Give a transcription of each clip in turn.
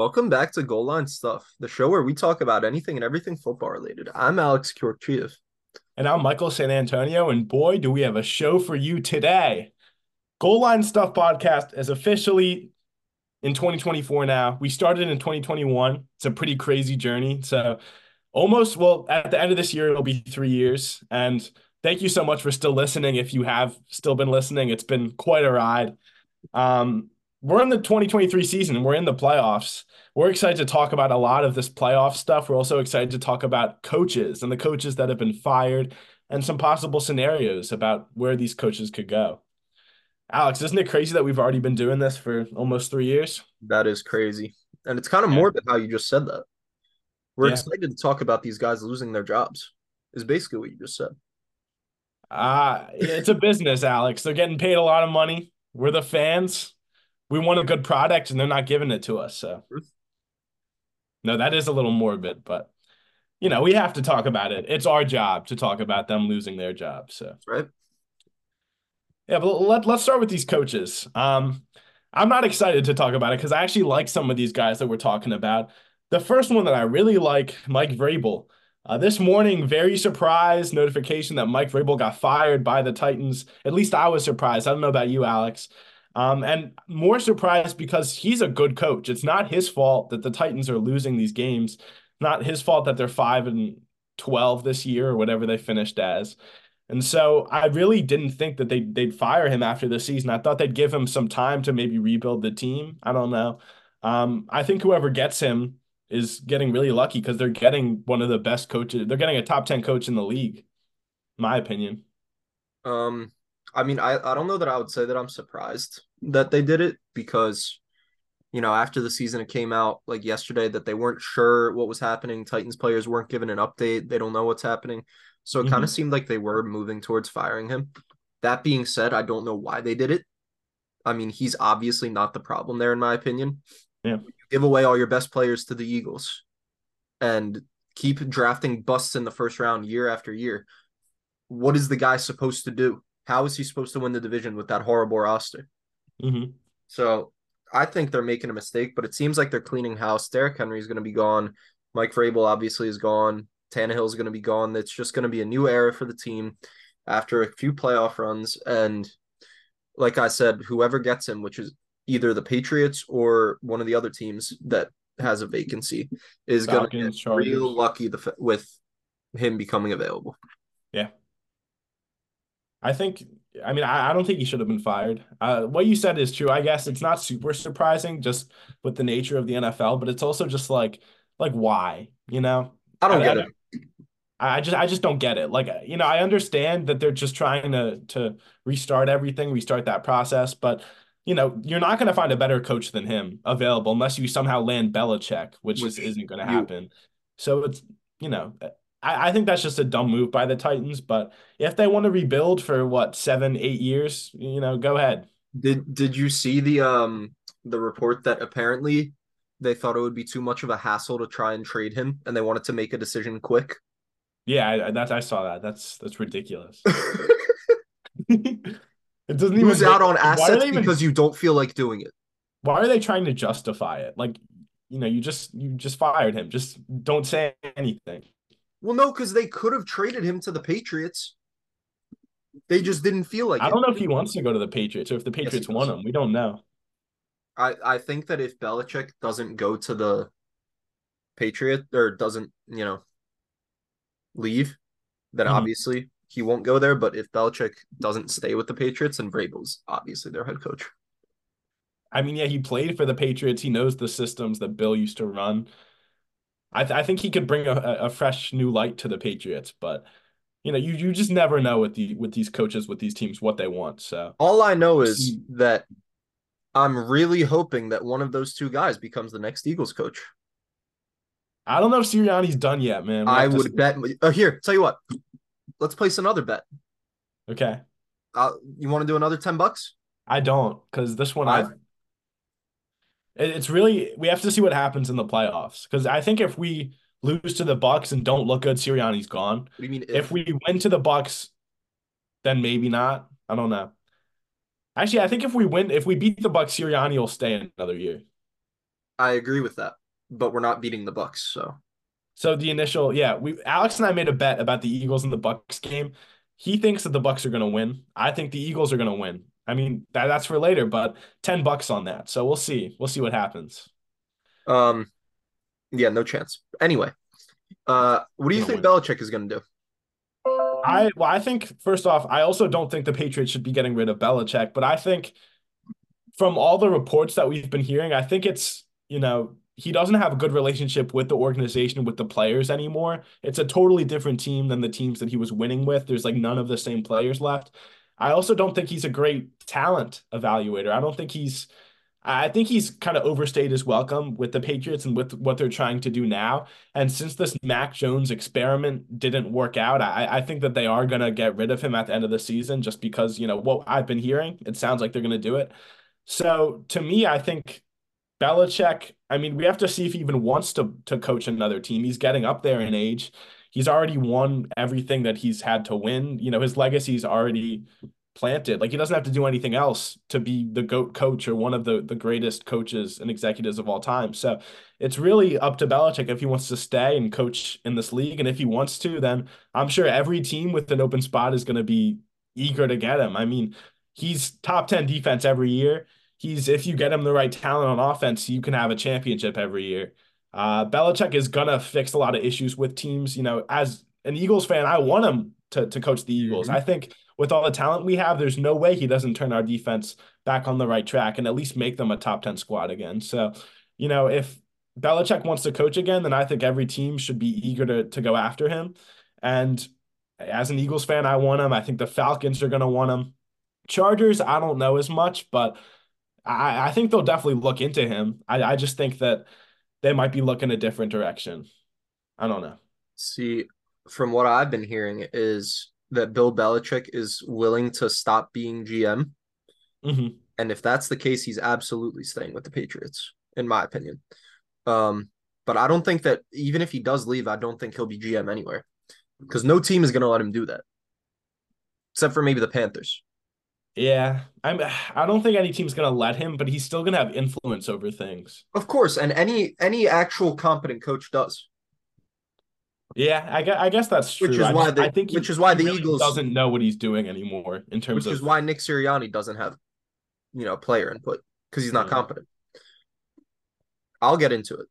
Welcome back to Goal Line Stuff, the show where we talk about anything and everything football related. I'm Alex Kyorkiev. And I'm Michael San Antonio. And boy, do we have a show for you today. Goal Line Stuff podcast is officially in 2024 now. We started in 2021. It's a pretty crazy journey. So, almost, well, at the end of this year, it'll be three years. And thank you so much for still listening. If you have still been listening, it's been quite a ride. Um, we're in the 2023 season we're in the playoffs. We're excited to talk about a lot of this playoff stuff. We're also excited to talk about coaches and the coaches that have been fired and some possible scenarios about where these coaches could go. Alex, isn't it crazy that we've already been doing this for almost three years? That is crazy. And it's kind of yeah. morbid how you just said that. We're yeah. excited to talk about these guys losing their jobs, is basically what you just said. Uh, it's a business, Alex. They're getting paid a lot of money. We're the fans we want a good product and they're not giving it to us. So no, that is a little morbid, but you know, we have to talk about it. It's our job to talk about them losing their job. So right. Yeah, but let, let's start with these coaches. Um, I'm not excited to talk about it because I actually like some of these guys that we're talking about. The first one that I really like, Mike Vrabel. Uh, this morning, very surprised notification that Mike Vrabel got fired by the Titans. At least I was surprised. I don't know about you, Alex. Um, and more surprised because he's a good coach. It's not his fault that the Titans are losing these games. Not his fault that they're five and twelve this year or whatever they finished as. And so I really didn't think that they they'd fire him after the season. I thought they'd give him some time to maybe rebuild the team. I don't know. Um, I think whoever gets him is getting really lucky because they're getting one of the best coaches. They're getting a top ten coach in the league, my opinion. Um, I mean, I, I don't know that I would say that I'm surprised that they did it because, you know, after the season, it came out like yesterday that they weren't sure what was happening. Titans players weren't given an update. They don't know what's happening. So it mm-hmm. kind of seemed like they were moving towards firing him. That being said, I don't know why they did it. I mean, he's obviously not the problem there, in my opinion. Yeah. You give away all your best players to the Eagles and keep drafting busts in the first round year after year. What is the guy supposed to do? How is he supposed to win the division with that horrible roster? Mm-hmm. So I think they're making a mistake, but it seems like they're cleaning house. Derrick Henry is going to be gone. Mike Vrabel obviously is gone. Tannehill is going to be gone. It's just going to be a new era for the team after a few playoff runs. And like I said, whoever gets him, which is either the Patriots or one of the other teams that has a vacancy, is going to get Chargers. real lucky the, with him becoming available. Yeah, I think. I mean, I, I don't think he should have been fired. Uh, what you said is true. I guess it's not super surprising just with the nature of the NFL, but it's also just like, like why? You know, I don't I, get I, it. I just I just don't get it. Like you know, I understand that they're just trying to to restart everything, restart that process, but you know, you're not going to find a better coach than him available unless you somehow land Belichick, which, which just isn't going to happen. So it's you know, I, I think that's just a dumb move by the Titans. But if they want to rebuild for what seven, eight years, you know, go ahead. Did Did you see the um the report that apparently they thought it would be too much of a hassle to try and trade him, and they wanted to make a decision quick? Yeah, I, that I saw that. That's that's ridiculous. it doesn't even lose out on assets even, because you don't feel like doing it. Why are they trying to justify it? Like, you know, you just you just fired him. Just don't say anything. Well, no, because they could have traded him to the Patriots. They just didn't feel like I it. don't know if he wants to go to the Patriots or if the Patriots yes, want him. We don't know. I, I think that if Belichick doesn't go to the Patriot or doesn't, you know, leave, then mm-hmm. obviously he won't go there. But if Belichick doesn't stay with the Patriots, then Vrabel's obviously their head coach. I mean, yeah, he played for the Patriots. He knows the systems that Bill used to run. I, th- I think he could bring a, a fresh new light to the Patriots, but you know, you you just never know with the with these coaches with these teams what they want. So all I know is that I'm really hoping that one of those two guys becomes the next Eagles coach. I don't know if Sirianni's done yet, man. I would bet. Uh, here, tell you what. Let's place another bet. Okay. Uh, you want to do another ten bucks? I don't, because this one I it's really we have to see what happens in the playoffs because I think if we lose to the Bucks and don't look good, Sirianni's gone. What do you mean? If, if we win to the Bucks, then maybe not. I don't know. Actually, I think if we win, if we beat the Bucks, Sirianni will stay another year. I agree with that, but we're not beating the Bucks, so So the initial, yeah, we Alex and I made a bet about the Eagles and the Bucks game. He thinks that the Bucks are going to win. I think the Eagles are going to win. I mean, that, that's for later, but 10 bucks on that. So we'll see. We'll see what happens. um yeah, no chance. Anyway, uh what do you think Belichick is going to do? I well, I think first off, I also don't think the Patriots should be getting rid of Belichick, but I think from all the reports that we've been hearing, I think it's, you know, he doesn't have a good relationship with the organization, with the players anymore. It's a totally different team than the teams that he was winning with. There's like none of the same players left. I also don't think he's a great talent evaluator. I don't think he's I think he's kind of overstayed his welcome with the Patriots and with what they're trying to do now. And since this Mac Jones experiment didn't work out, I, I think that they are going to get rid of him at the end of the season just because, you know, what I've been hearing, it sounds like they're going to do it. So to me, I think Belichick, I mean, we have to see if he even wants to to coach another team. He's getting up there in age. He's already won everything that he's had to win. You know, his legacy's already planted. Like he doesn't have to do anything else to be the GOAT coach or one of the, the greatest coaches and executives of all time. So it's really up to Belichick if he wants to stay and coach in this league. And if he wants to, then I'm sure every team with an open spot is going to be eager to get him. I mean, he's top 10 defense every year. He's if you get him the right talent on offense, you can have a championship every year. Uh, Belichick is gonna fix a lot of issues with teams. You know, as an Eagles fan, I want him to to coach the Eagles. Mhm. I think with all the talent we have, there's no way he doesn't turn our defense back on the right track and at least make them a top 10 squad again. So, you know, if Belichick wants to coach again, then I think every team should be eager to to go after him. And as an Eagles fan, I want him. I think the Falcons are gonna want him. Chargers, I don't know as much, but I, I think they'll definitely look into him. I, I just think that they might be looking a different direction. I don't know. See, from what I've been hearing is that Bill Belichick is willing to stop being GM. hmm And if that's the case, he's absolutely staying with the Patriots, in my opinion. Um, but I don't think that even if he does leave, I don't think he'll be GM anywhere. Because no team is gonna let him do that. Except for maybe the Panthers. Yeah, I'm. I don't think any team's gonna let him, but he's still gonna have influence over things. Of course, and any any actual competent coach does. Yeah, I guess, I guess that's true. Which is I, why the- I think he- which is why the really Eagles- doesn't know what he's doing anymore in terms Which of Which is why Nick Sirianni doesn't have, you know, player input because he's not Yeah. competent. I'll get into it.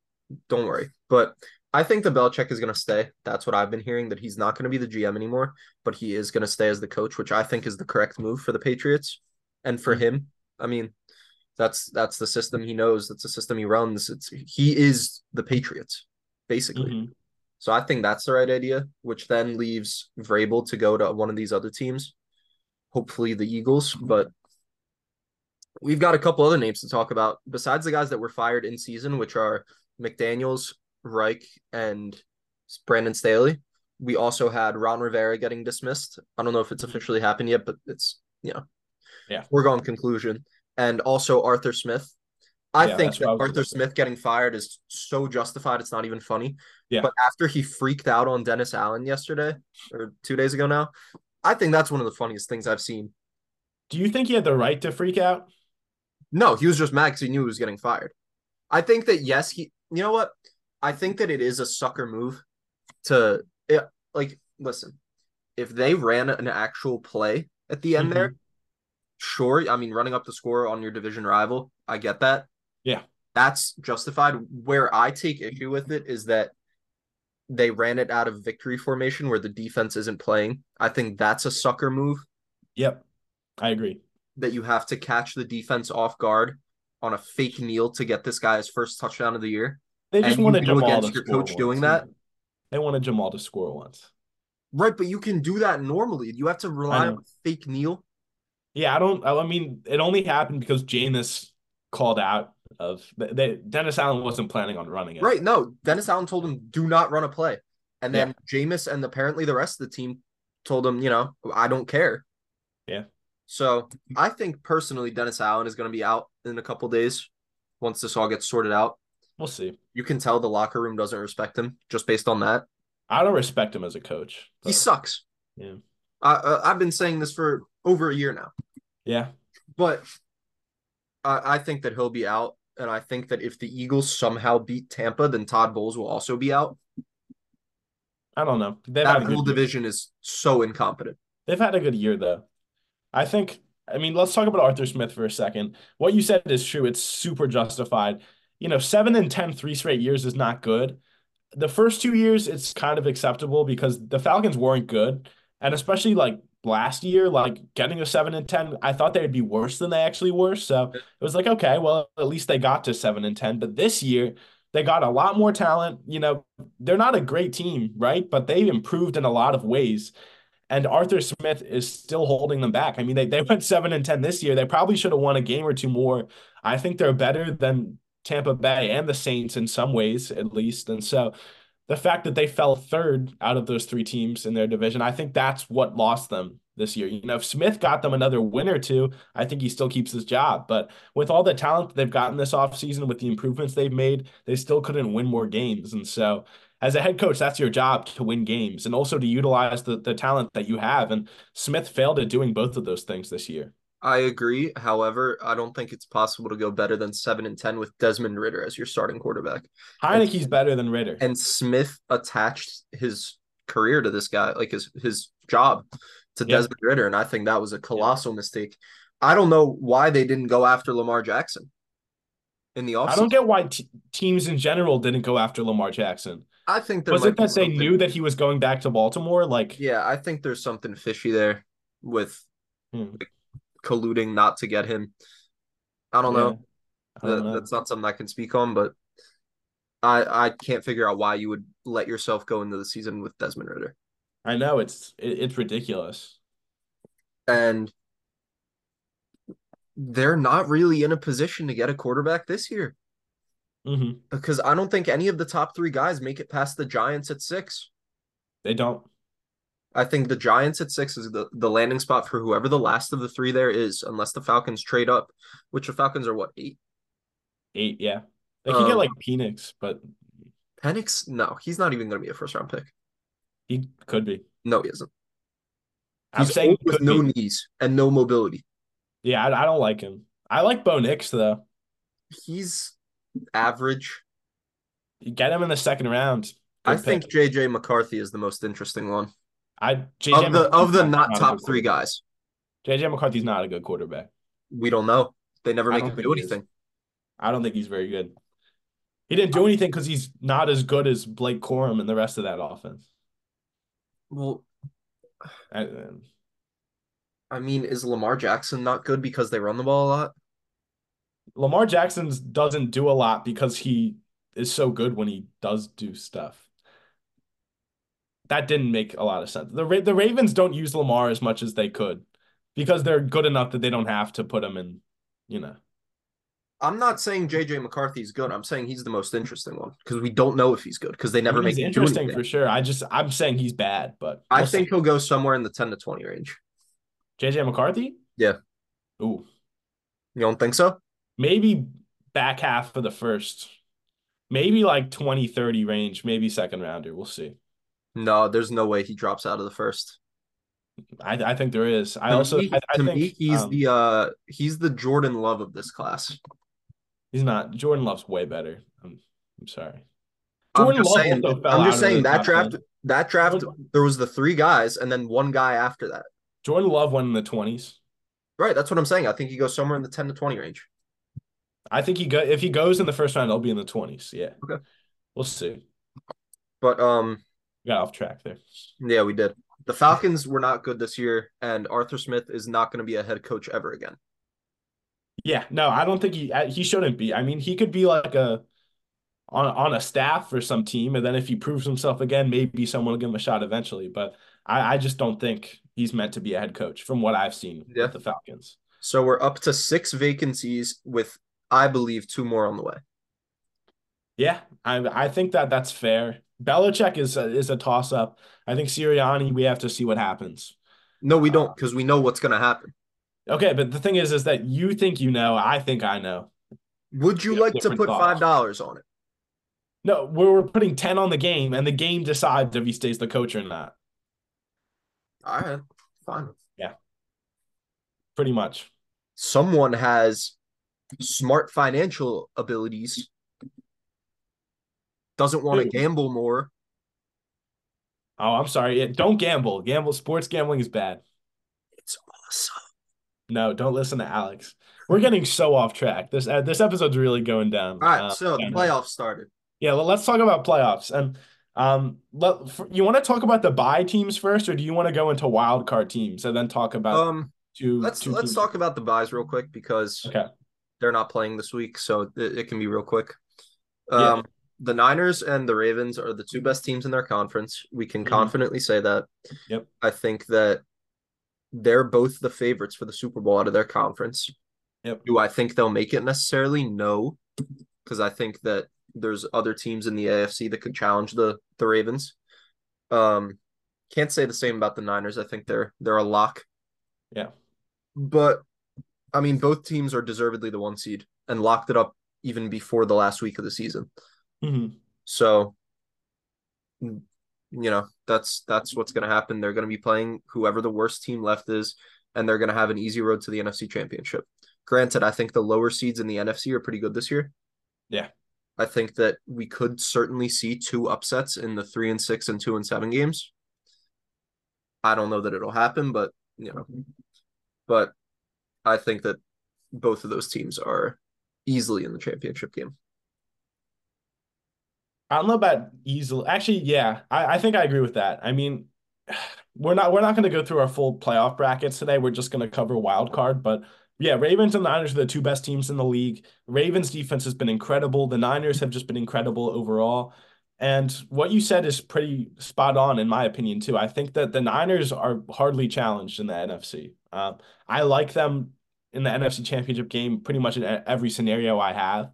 Don't worry. But I think the Belichick is going to stay. That's what I've been hearing. That he's not going to be the GM anymore, but he is going to stay as the coach, which I think is the correct move for the Patriots and for Mhm. him. I mean, that's that's the system he knows. That's the system he runs. It's he is the Patriots basically. Mhm. So I think that's the right idea, which then leaves Vrabel to go to one of these other teams, hopefully the Eagles. But we've got a couple other names to talk about besides the guys that were fired in season, which are McDaniels, Reich, and Brandon Staley. We also had Ron Rivera getting dismissed. I don't know if it's mm-hmm. officially happened yet, but it's you know, Yeah. foregone conclusion. And also Arthur Smith. I Yeah, think that Arthur. Smith getting fired is so justified. It's not even funny. Yeah. But after he freaked out on Dennis Allen yesterday or two days ago now, I think that's one of the funniest things I've seen. Do you think he had the right to freak out? No, he was just mad because he knew he was getting fired. I think that yes, he. You know what? I think that it is a sucker move to it, like listen. If they ran an actual play at the end Mhm. there, sure. I mean, running up the score on your division rival, I get that. Yeah. that's justified. Where I take issue with it is that they ran it out of victory formation where the defense isn't playing. I think that's a sucker move Yep, I agree. that you have to catch the defense off guard on a fake kneel to get this guy his first touchdown of the year. They just And wanted Jamaal against to your score coach doing that? They wanted Jamaal to score once. Right, but you can do that normally. You have to rely on fake kneel. Yeah, I don't. I mean, it only happened because Jameis called out of they, Dennis Allen wasn't planning on running it. Right, no. Dennis Allen told him, do not run a play. And then Jameis and apparently the rest of the team told him, you know, I don't care. Yeah. So I think personally, Dennis Allen is going to be out in a couple days once this all gets sorted out. We'll see. You can tell the locker room doesn't respect him just based on that. I don't respect him as a coach. He sucks. Yeah. I, uh, I've been saying this for over a year now, yeah. but I, I think that he'll be out. and I think that if the Eagles somehow beat Tampa, then Todd Bowles will also be out. I don't know. They've that whole division year. is so incompetent. They've had a good year though. I think. I mean, let's talk about Arthur Smith for a second. What you said is true. It's super justified. You know, seven and 10 three straight years is not good. The first two years, it's kind of acceptable because the Falcons weren't good. And especially like last year, like getting a seven and 10, I thought they'd be worse than they actually were. So it was like, okay, well, at least they got to seven and 10. But this year, they got a lot more talent. You know, they're not a great team, right? But they've improved in a lot of ways. And Arthur Smith is still holding them back. I mean, they, they went seven and 10 this year. They probably should have won a game or two more. I think they're better than Tampa Bay and the Saints in some ways, at least. And so the fact that they fell third out of those three teams in their division, I think that's what lost them this year. You know, if Smith got them another win or two, I think he still keeps his job. But with all the talent they've gotten this offseason, with the improvements they've made, they still couldn't win more games. And so as a head coach, that's your job to win games and also to utilize the, the talent that you have. And Smith failed at doing both of those things this year. I agree. However, I don't think it's possible to go better than seven and ten with Desmond Ridder as your starting quarterback. Heinicke's and, better than Ridder. And Smith attached his career to this guy, like his his job to. Desmond Ridder, and I think that was a colossal mistake. I don't know why they didn't go after Lamar Jackson in the offseason. I don't get why t- teams in general didn't go after Lamar Jackson. I think was it that they knew that he was going back to Baltimore? Like, yeah, I think there's something fishy there with hmm. like, colluding not to get him. I don't yeah. know. I don't that, know. That's not something I can speak on, but I I can't figure out why you would let yourself go into the season with Desmond Ridder. I know it's it, it's ridiculous. And they're not really in a position to get a quarterback this year. Mm-hmm. Because I don't think any of the top three guys make it past the Giants at six. They don't. I think the Giants at six is the, the landing spot for whoever the last of the three there is, unless the Falcons trade up, which the Falcons are what, eight? Eight, yeah. They can um, get like Penix, but Penix, no, he's not even going to be a first round pick. He could be. No, he isn't. I'm he's saying with no be. knees and no mobility. Yeah, I, I don't like him. I like Bo Nix though. He's average. You get him in the second round. Good I pick. think JJ McCarthy is the most interesting one. I JJ of the of the not, not top three guys. JJ McCarthy's not a good quarterback. We don't know. They never make him do anything. I don't think he's very good. He didn't do anything because he's not as good as Blake Corum and the rest of that offense. Well, I, um, I mean, is Lamar Jackson not good because they run the ball a lot? Lamar Jackson doesn't do a lot because he is so good when he does do stuff that didn't make a lot of sense. The the Ravens don't use Lamar as much as they could because they're good enough that they don't have to put him in, you know. I'm not saying JJ McCarthy's good. I'm saying he's the most interesting one because we don't know if he's good because they never make interesting for sure. I just I'm saying he's bad, but we'll I think see. he'll go somewhere in the 10 to 20 range. JJ McCarthy? Yeah. Ooh. You don't think so? Maybe back half of the first. Maybe like 20 30 range, maybe second rounder. We'll see. No, there's no way he drops out of the first. I, I think there is. I to also me, I, I to think me, he's um, the uh he's the Jordan Love of this class. He's not. Jordan Love's way better. I'm I'm sorry. Jordan I'm just Love saying, I'm just saying that draft 10. that draft there was the three guys and then one guy after that. Jordan Love went in the twenties. Right, that's what I'm saying. I think he goes somewhere in the 10 to 20 range. I think he go if he goes in the first round, he'll be in the 20s. Yeah. Okay. We'll see. But um got off track there. Yeah, we did. The Falcons were not good this year, and Arthur Smith is not going to be a head coach ever again. Yeah, no, I don't think he he shouldn't be. I mean, he could be like a on on a staff for some team, and then if he proves himself again, maybe someone will give him a shot eventually. But I, I just don't think he's meant to be a head coach from what I've seen yeah. with the Falcons. So we're up to six vacancies with, I believe, two more on the way. Yeah, I I think that that's fair. Belichick is a, is a toss up. I think Sirianni, we have to see what happens. No, we don't, uh, because we know what's going to happen. Okay, but the thing is, is that you think you know. I think I know. Would you like to put thoughts. five dollars on it? No, we're putting ten on the game, and the game decides if he stays the coach or not. All right, fine. Yeah, pretty much. Someone has smart financial abilities, doesn't want to gamble more. Oh, I'm sorry. Don't gamble. Gamble. Sports gambling is bad. It's awesome. No, don't listen to Alex. We're getting so off track. This uh, this episode's really going down. All right, uh, so the playoffs started. Yeah, well, let's talk about playoffs. And um, let, for, you want to talk about the buy teams first, or do you want to go into wild card teams and then talk about um? Two, let's two let's teams? talk about the buys real quick because okay. they're not playing this week, so it, it can be real quick. Um, yeah. The Niners and the Ravens are the two best teams in their conference. We can mm-hmm. confidently say that. Yep. I think that they're both the favorites for the Super Bowl out of their conference. Yep. Do I think they'll make it necessarily? No, because I think that there's other teams in the AFC that could challenge the the Ravens. Um, can't say the same about the Niners. I think they're they're a lock. Yeah. But I mean, both teams are deservedly the one seed and locked it up even before the last week of the season. Mm-hmm. So, you know, that's that's what's going to happen. They're going to be playing whoever the worst team left is, and they're going to have an easy road to the NFC Championship. Granted, I think the lower seeds in the NFC are pretty good this year. Yeah. I think that we could certainly see two upsets in the three and six and two and seven games. I don't know that it'll happen, but you know, but I think that both of those teams are easily in the championship game. I don't know about easily. Actually, yeah, I, I think I agree with that. I mean, we're not we're not going to go through our full playoff brackets today. We're just going to cover wild card. But yeah, Ravens and Niners are the two best teams in the league. Ravens defense has been incredible. The Niners have just been incredible overall. And what you said is pretty spot on, in my opinion, too. I think that the Niners are hardly challenged in the NFC. Um, I like them in the NFC Championship game pretty much in every scenario I have.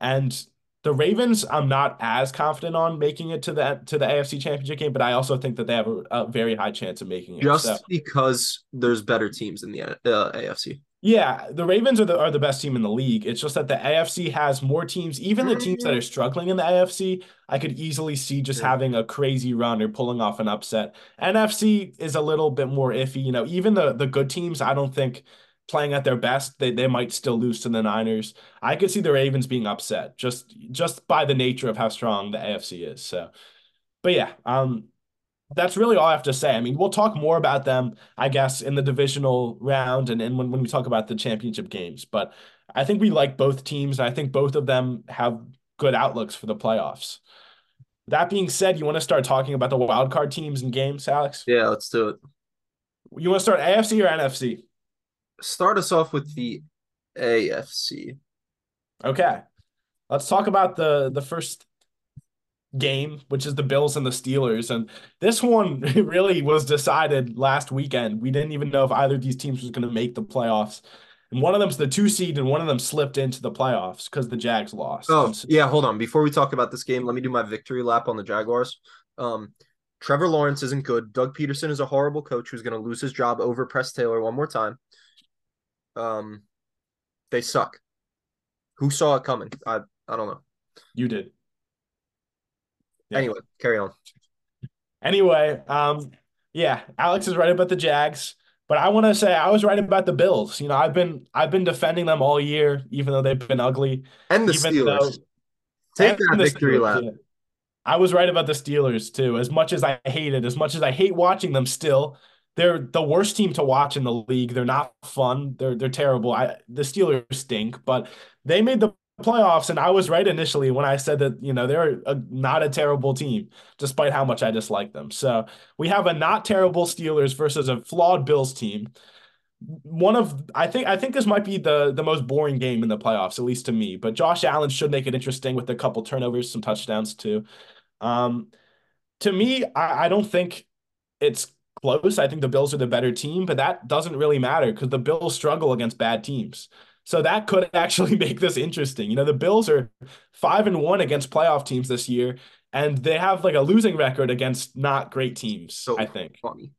And the Ravens, I'm not as confident on making it to the to the AFC Championship game, but I also think that they have a, a very high chance of making it. Just so. because there's better teams in the uh, AFC. Yeah, the Ravens are the are the best team in the league. It's just that the AFC has more teams. Even the teams that are struggling in the AFC, I could easily see just having a crazy run or pulling off an upset. NFC is a little bit more iffy. You know, even the the good teams, I don't think playing at their best, they, they might still lose to the Niners. I could see the Ravens being upset just just by the nature of how strong the AFC is. So, but yeah, um, that's really all I have to say. I mean, we'll talk more about them, I guess, in the divisional round and, and when, when we talk about the championship games. But I think we like both teams. I think both of them have good outlooks for the playoffs. That being said, you want to start talking about the wild card teams and games, Alex? Yeah, let's do it. You want to start AFC or NFC? Start us off with the AFC. Okay. Let's talk about the the first game, which is the Bills and the Steelers. And this one really was decided last weekend. We didn't even know if either of these teams was going to make the playoffs. And one of them's the two seed, and one of them slipped into the playoffs because the Jags lost. Oh, yeah. Hold on. Before we talk about this game, let me do my victory lap on the Jaguars. Um, Trevor Lawrence isn't good. Doug Pederson is a horrible coach who's going to lose his job over Press Taylor one more time. Um, they suck. Who saw it coming? I I don't know. You did. Yeah. Anyway, carry on. Anyway, um, yeah, Alex is right about the Jags, but I want to say I was right about the Bills. You know, I've been I've been defending them all year, even though they've been ugly. And the Steelers. Though, Take that victory lap. Yeah. I was right about the Steelers too. As much as I hate it, as much as I hate watching them, still they're the worst team to watch in the league. They're not fun. They're they're terrible. I the Steelers stink, but they made the playoffs, and I was right initially when I said that you know they're a, not a terrible team, despite how much I dislike them. So we have a not terrible Steelers versus a flawed Bills team. One of I think I think this might be the the most boring game in the playoffs, at least to me. But Josh Allen should make it interesting with a couple turnovers, some touchdowns too. Um, to me, I, I don't think it's close. I think the Bills are the better team, but that doesn't really matter because the Bills struggle against bad teams. So that could actually make this interesting. You know, the Bills are five and one against playoff teams this year, and they have like a losing record against not great teams. So I think. Funny.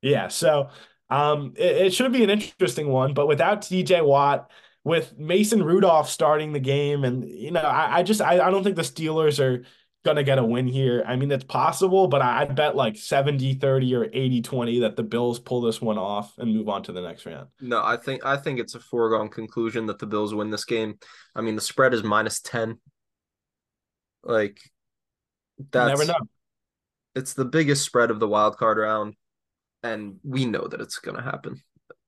Yeah. So um, it, it should be an interesting one, but without TJ Watt, with Mason Rudolph starting the game, and you know, I, I just I, I don't think the Steelers are gonna get a win here. I mean, it's possible, but I'd bet like 70 30 or 80 20 that the Bills pull this one off and move on to the next round. No, I think I think it's a foregone conclusion that the Bills win this game. I mean, the spread is minus 10. Like that's never know. It's the biggest spread of the wild card round and we know that it's to happen.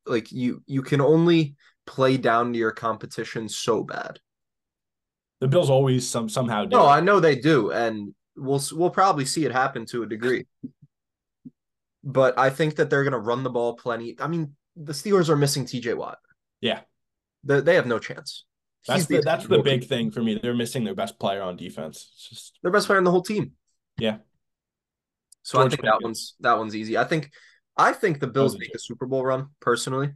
Like you you can only play down to your competition so bad. The Bills always some somehow do. No, I know they do, and we'll we'll probably see it happen to a degree. But I think that they're going to run the ball plenty. I mean, the Steelers are missing T.J. Watt. Yeah, they, they have no chance. That's the, the that's the big thing for me. They're missing their best player on defense. It's just their best player on the whole team. Yeah. So George I think Pickens. that one's that one's easy. I think I think the Bills make a Super Bowl run personally.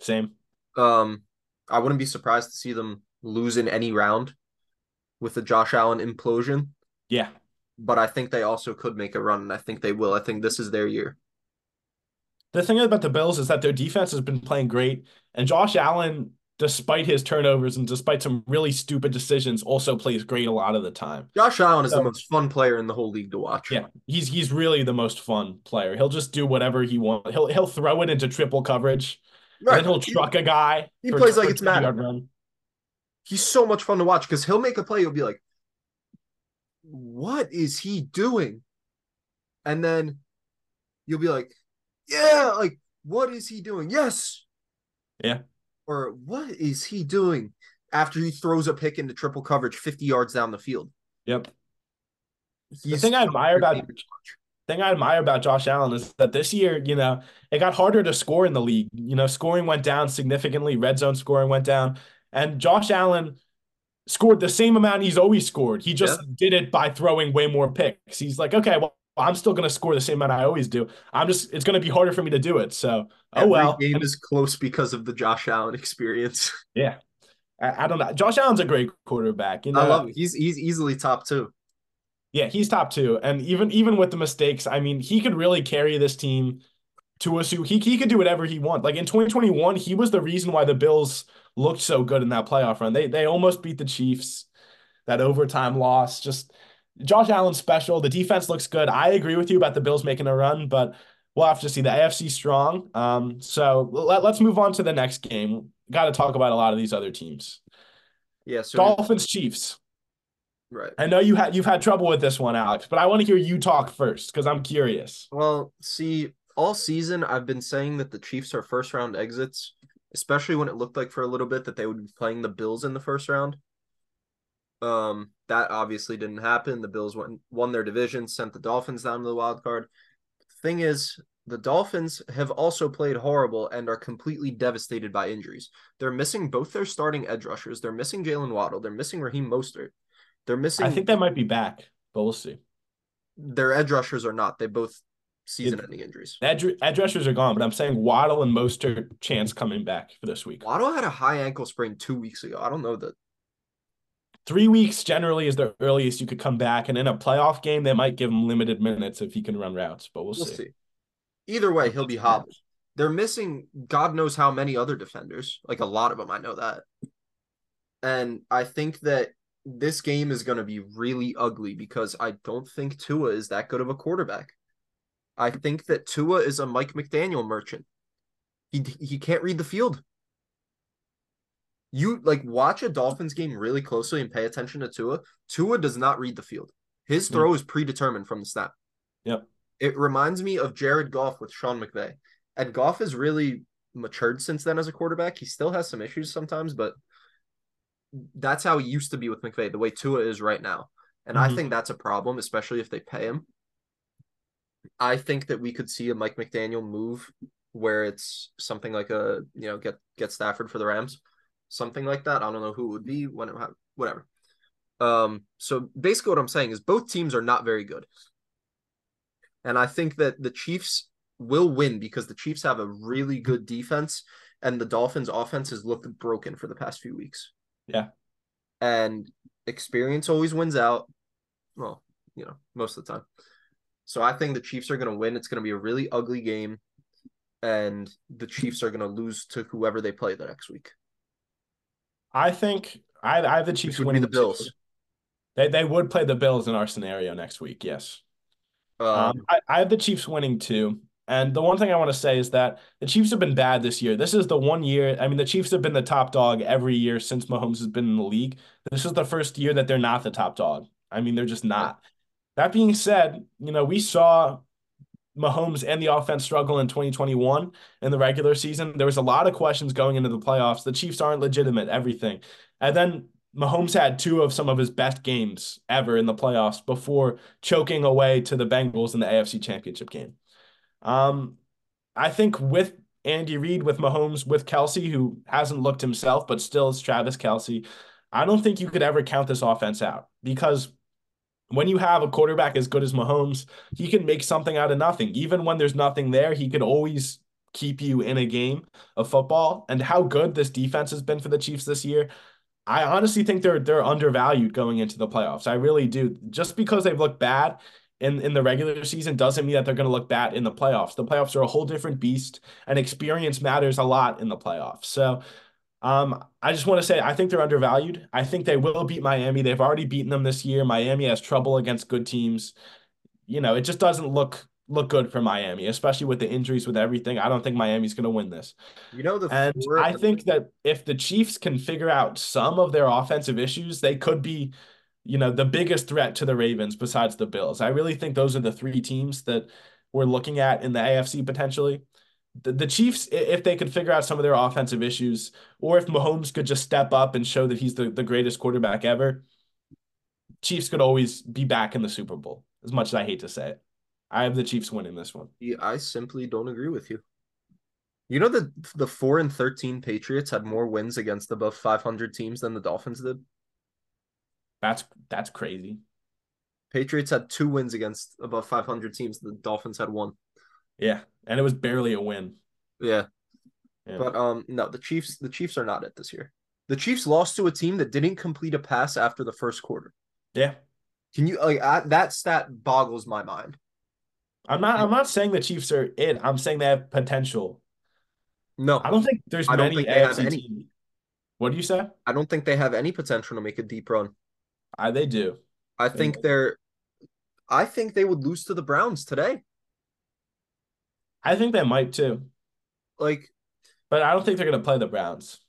Same. Um, I wouldn't be surprised to see them lose in any round with the Josh Allen implosion. Yeah. But I think they also could make a run, and I think they will. I think this is their year. The thing about the Bills is that their defense has been playing great, and Josh Allen, despite his turnovers and despite some really stupid decisions, also plays great a lot of the time. Josh Allen is so, the most fun player in the whole league to watch. Yeah, he's he's really the most fun player. He'll just do whatever he wants. He'll he'll throw it into triple coverage. Right. And he'll truck a guy. He for, plays like it's Madden. He's so much fun to watch because he'll make a play. You'll be like, what is he doing? And then you'll be like, yeah, like, what is he doing? Yes. Yeah. Or what is he doing after he throws a pick into triple coverage 50 yards down the field? Yep. He's the thing I admire about thing I admire about Josh Allen is that this year, you know, it got harder to score in the league. You know, scoring went down significantly, red zone scoring went down. And Josh Allen scored the same amount he's always scored. He just yeah. did it by throwing way more picks. He's like, okay, well, I'm still going to score the same amount I always do. I'm just, it's going to be harder for me to do it. So, oh Every well. game is close because of the Josh Allen experience. Yeah. I, I, don't know. Josh Allen's a great quarterback. You know, I love it. He's, he's easily top two. Yeah, he's top two. And even, even with the mistakes, I mean, he could really carry this team to a, he, he could do whatever he wants. Like in 2021, he was the reason why the Bills – looked so good in that playoff run. They they almost beat the Chiefs. That overtime loss, just Josh Allen special. The defense looks good. I agree with you about the Bills making a run, but we'll have to see. The AFC strong. Um, so let, us move on to the next game. Got to talk about a lot of these other teams. Yeah, so Dolphins Chiefs. Right. I know you had you've had trouble with this one, Alex, but I want to hear you talk first because I'm curious. Well, see, all season I've been saying that the Chiefs are first round exits especially when it looked like for a little bit that they would be playing the Bills in the first round. Um, that obviously didn't happen. The Bills went won their division, sent the Dolphins down to the wild card. Thing is, the Dolphins have also played horrible and are completely devastated by injuries. They're missing both their starting edge rushers. They're missing Jaylen Waddle. They're missing Raheem Mostert. They're missing. I think that might be back, but we'll see. Their edge rushers are not. They both season-ending injuries. Edge rushers are gone, but I'm saying Waddle and Mostert chance coming back for this week. Waddle had a high ankle sprain two weeks ago. I don't know that. Three weeks generally is the earliest you could come back, and in a playoff game, they might give him limited minutes if he can run routes. But we'll, we'll see. see. Either way, he'll be hobbled. They're missing God knows how many other defenders, like a lot of them. I know that, and I think that this game is going to be really ugly because I don't think Tua is that good of a quarterback. I think that Tua is a Mike McDaniel merchant. He he can't read the field. You like watch a Dolphins game really closely and pay attention to Tua. Tua does not read the field. His throw mm. is predetermined from the snap. Yep. It reminds me of Jared Goff with Sean McVay. And Goff has really matured since then as a quarterback. He still has some issues sometimes, but that's how he used to be with McVay, the way Tua is right now. And mm-hmm. I think that's a problem, especially if they pay him. I think that we could see a Mike McDaniel move where it's something like a you know get get Stafford for the Rams, something like that. I don't know who it would be when it whatever. Um, so basically, what I'm saying is both teams are not very good, and I think that the Chiefs will win because the Chiefs have a really good defense, and the Dolphins' offense has looked broken for the past few weeks. Yeah, and experience always wins out. Well, you know, most of the time. So I think the Chiefs are going to win. It's going to be a really ugly game, and the Chiefs are going to lose to whoever they play the next week. I think I, I have the Chiefs winning the Bills. They they would play the Bills in our scenario next week. Yes. Um, Um, I, I have the Chiefs winning too. And the one thing I want to say is that the Chiefs have been bad this year. This is the one year. I mean, the Chiefs have been the top dog every year since Mahomes has been in the league. This is the first year that they're not the top dog. I mean, they're just not. That being said, you know, we saw Mahomes and the offense struggle in 2021 in the regular season. There was a lot of questions going into the playoffs. The Chiefs aren't legitimate, everything. And then Mahomes had two of some of his best games ever in the playoffs before choking away to the Bengals in the AFC Championship game. Um, I think with Andy Reid, with Mahomes, with Kelce, who hasn't looked himself, but still is Travis Kelce, I don't think you could ever count this offense out because when you have a quarterback as good as Mahomes, he can make something out of nothing. Even when there's nothing there, he can always keep you in a game of football. And how good this defense has been for the Chiefs this year, I honestly think they're they're undervalued going into the playoffs. I really do. Just because they've looked bad in, in the regular season doesn't mean that they're going to look bad in the playoffs. The playoffs are a whole different beast, and experience matters a lot in the playoffs. So um, I just want to say I think they're undervalued. I think they will beat Miami. They've already beaten them this year. Miami has trouble against good teams. You know, it just doesn't look look good for Miami, especially with the injuries, with everything. I don't think Miami's going to win this. you know the And I think that if the Chiefs can figure out some of their offensive issues, they could be, you know, the biggest threat to the Ravens besides the Bills. I really think those are the three teams that we're looking at in the AFC potentially. The, the Chiefs, if they could figure out some of their offensive issues, or if Mahomes could just step up and show that he's the, the greatest quarterback ever, Chiefs could always be back in the Super Bowl, as much as I hate to say it. I have the Chiefs winning this one. Yeah, I simply don't agree with you. You know the the four and thirteen Patriots had more wins against above five hundred teams than the Dolphins did. That's that's crazy. Patriots had two wins against above five hundred teams. The Dolphins had one. Yeah. And it was barely a win. Yeah, Yeah. but um, no, the Chiefs the Chiefs are not it this year. The Chiefs lost to a team that didn't complete a pass after the first quarter. Yeah. Can you like I, that stat boggles my mind? I'm not I'm not saying the Chiefs are it. I'm saying they have potential. No, I don't think there's I many think AFC any. teams. What do you say? I don't think they have any potential to make a deep run. I, they do. I They think might. they're. I think they would lose to the Browns today. I think they might too. Like, But I don't think they're gonna play the Browns.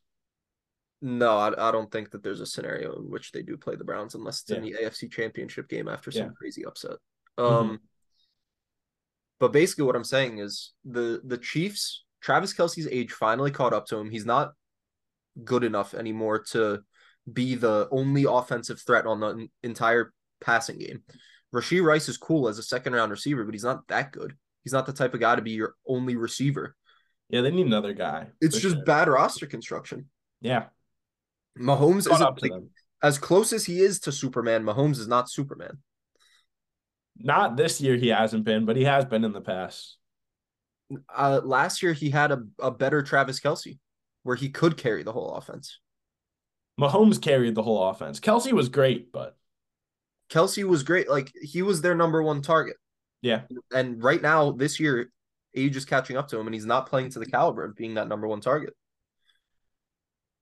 no, I, I don't think that there's a scenario in which they do play the Browns unless it's in the AFC Championship game after some Yeah. crazy upset. Mhm. Um, but basically, what I'm saying is the the Chiefs. Travis Kelce's age finally caught up to him. He's not good enough anymore to be the only offensive threat on the entire passing game. Rashee Rice is cool as a second round receiver, but he's not that good. He's not the type of guy to be your only receiver. Yeah, they need another guy. It's just sure. bad roster construction. Yeah. Mahomes Caught isn't up to like, as close as he is to Superman. Mahomes is not Superman. Not this year he hasn't been, but he has been in the past. Uh, last year he had a, a better Travis Kelce, where he could carry the whole offense. Mahomes carried the whole offense. Kelce was great, but Kelce was great. Like he was their number one target. Yeah. And right now, this year, age is catching up to him, and he's not playing to the caliber of being that number one target.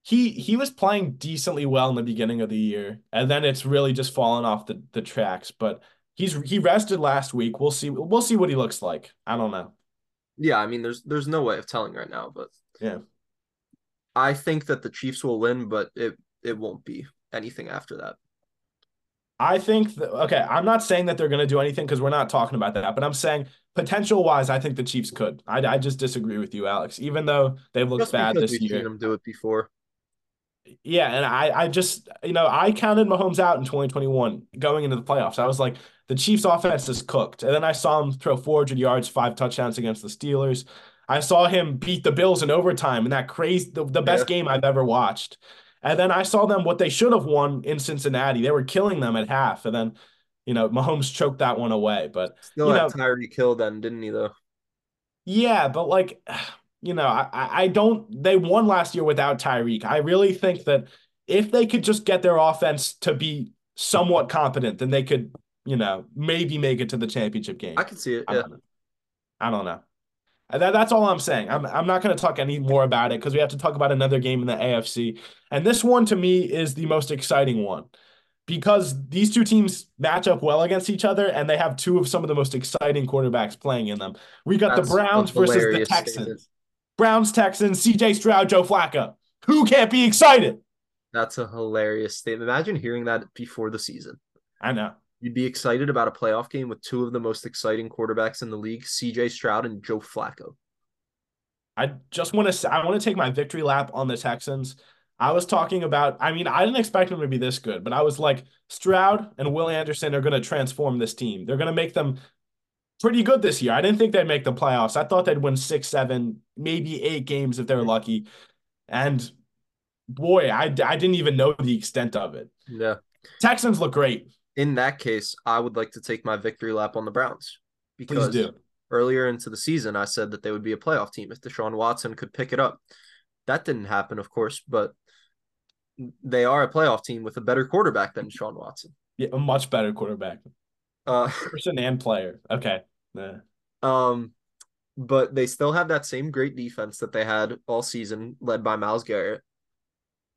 He he was playing decently well in the beginning of the year, and then it's really just fallen off the, the tracks. But he's he rested last week. We'll see we'll see what he looks like. I don't know. Yeah, I mean, there's there's no way of telling right now, but Yeah. I think that the Chiefs will win, but it it won't be anything after that. I think that, okay, I'm not saying that they're going to do anything because we're not talking about that, but I'm saying potential wise, I think the Chiefs could. I, I just disagree with you, Alex. Even though they've looked Just bad this we've year. seen them do it before. Yeah, and I I just you know I counted Mahomes out in 2021 going into the playoffs. I was like the Chiefs offense is cooked. And then I saw him throw 400 yards, five touchdowns against the Steelers. I saw him beat the Bills in overtime in that crazy the, the best Yeah. game I've ever watched. And then I saw them what they should have won in Cincinnati. They were killing them at half and then you know Mahomes choked that one away, but Still You had know- Tyreek Hill then, didn't he though? yeah, but like, you know, I, I don't. They won last year without Tyreek. I really think that if they could just get their offense to be somewhat competent, then they could, you know, maybe make it to the championship game. I can see it. I Yeah. don't. I don't know. That, that's all I'm saying. I'm I'm not going to talk any more about it because we have to talk about another game in the AFC. And this one to me is the most exciting one because these two teams match up well against each other and they have two of some of the most exciting quarterbacks playing in them. We got That's the Browns versus the Texans. Statement. Browns, Texans, CJ Stroud, Joe Flacco. Who can't be excited? That's a hilarious statement. Imagine hearing that before the season. I know. You'd be excited about a playoff game with two of the most exciting quarterbacks in the league, CJ Stroud and Joe Flacco. I just want to I want to take my victory lap on the Texans. I was talking about, I mean, I didn't expect them to be this good, but I was like, Stroud and Will Anderson are going to transform this team. They're going to make them pretty good this year. I didn't think they'd make the playoffs. I thought they'd win six, seven, maybe eight games if they're lucky. And boy, I, I didn't even know the extent of it. Yeah. Texans look great. In that case, I would like to take my victory lap on the Browns because earlier into the season, I said that they would be a playoff team if Deshaun Watson could pick it up. That didn't happen, of course, but they are a playoff team with a better quarterback than Sean Watson. Yeah, a much better quarterback. Uh, person and player. Okay. Yeah. Um, but they still have that same great defense that they had all season, led by Myles Garrett.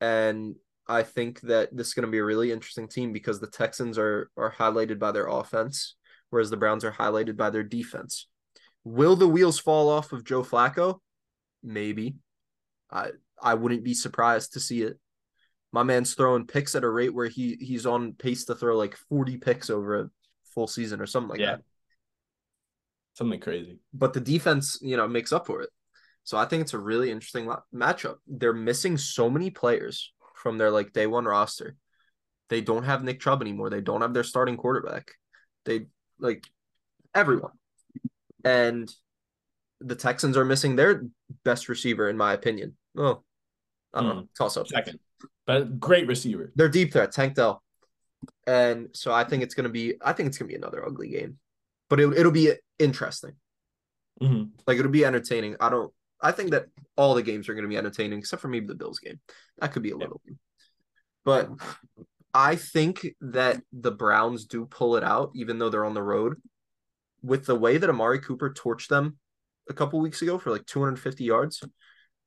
And I think that this is going to be a really interesting team because the Texans are are highlighted by their offense, whereas the Browns are highlighted by their defense. Will the wheels fall off of Joe Flacco? Maybe. I I wouldn't be surprised to see it my man's throwing picks at a rate where he he's on pace to throw like 40 picks over a full season or something like yeah. that. Something crazy. But the defense, you know, makes up for it. So I think it's a really interesting matchup. They're missing so many players from their like day one roster. They don't have Nick Chubb anymore. They don't have their starting quarterback. They like everyone. And the Texans are missing their best receiver, in my opinion. Oh, I don't mm. know. Toss up. Second but great receiver. They're deep threat, Tank Dell. And so I think it's gonna be I think it's gonna be another ugly game. But it, it'll be interesting. Mm-hmm. Like it'll be entertaining. I don't I think that all the games are gonna be entertaining, except for maybe the Bills game. That could be a little yeah. but I think that the Browns do pull it out, even though they're on the road. With the way that Amari Cooper torched them a couple weeks ago for like 250 yards,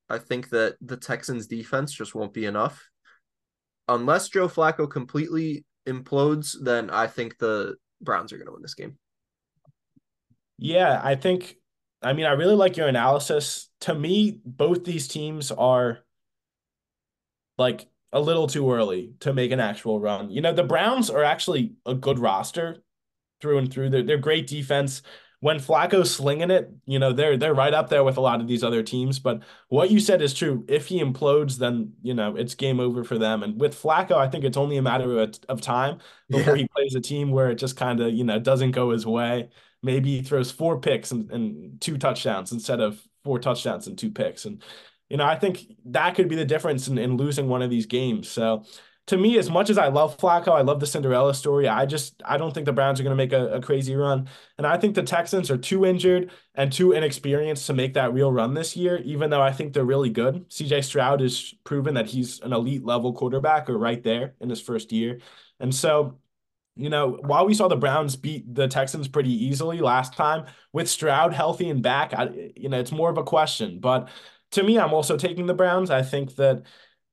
I think that the Texans defense just won't be enough unless Joe Flacco completely implodes, then I think the Browns are going to win this game. Yeah, I think. I mean, I really like your analysis. To me, both these teams are like a little too early to make an actual run. You know, the Browns are actually a good roster through and through. They're, they're great defense when Flacco's slinging it, you know, they're they're right up there with a lot of these other teams. But what you said is true. If he implodes, then you know it's game over for them. And with Flacco, I think it's only a matter of, of time before yeah. he plays a team where it just kind of you know doesn't go his way. Maybe he throws four picks and, and two touchdowns instead of four touchdowns and two picks. And you know, I think that could be the difference in, in losing one of these games. So to me, as much as I love Flacco, I love the Cinderella story. I just I don't think the Browns are going to make a, a, crazy run, and I think the Texans are too injured and too inexperienced to make that real run this year. Even though I think they're really good, C.J. Stroud has proven that he's an elite level quarterback, or right there in his first year, and so. You know, while we saw the Browns beat the Texans pretty easily last time, with Stroud healthy and back, I, you know, it's more of a question. But to me, I'm also taking the Browns. I think that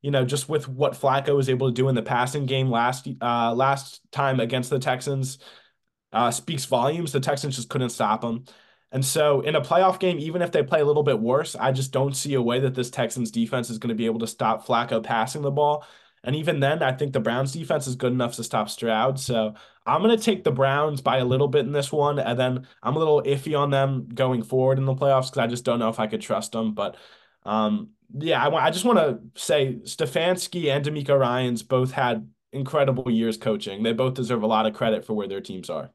you know, just with what Flacco was able to do in the passing game last uh, last time against the Texans, uh, speaks volumes. The Texans just couldn't stop him. And so in a playoff game, even if they play a little bit worse, I just don't see a way that this Texans defense is going to be able to stop Flacco passing the ball. And even then, I think the Browns defense is good enough to stop Stroud. So I'm going to take the Browns by a little bit in this one. And then I'm a little iffy on them going forward in the playoffs because I just don't know if I could trust them. But um, yeah, I, I just want to say Stefanski and DeMeco Ryans both had incredible years coaching. They both deserve a lot of credit for where their teams are.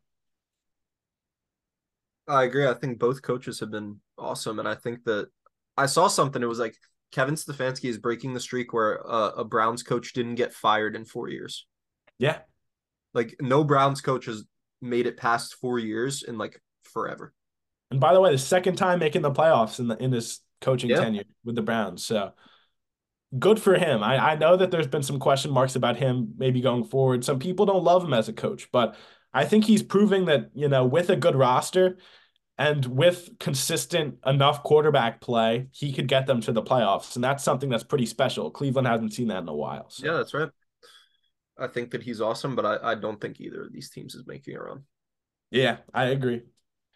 I agree. I think both coaches have been awesome, and I think that I saw something. It was like Kevin Stefanski is breaking the streak where uh, a Browns coach didn't get fired in four years. Yeah, like no Browns coach has made it past four years in like forever. And by the way, the second time making the playoffs in the in his coaching yeah. tenure with the Browns. So good for him. I, I know that there's been some question marks about him maybe going forward. Some people don't love him as a coach, but I think he's proving that, you know, with a good roster and with consistent enough quarterback play, he could get them to the playoffs. And that's something that's pretty special. Cleveland hasn't seen that in a while. So. Yeah, that's right. I think that he's awesome, but I, I don't think either of these teams is making a run. Yeah, I agree.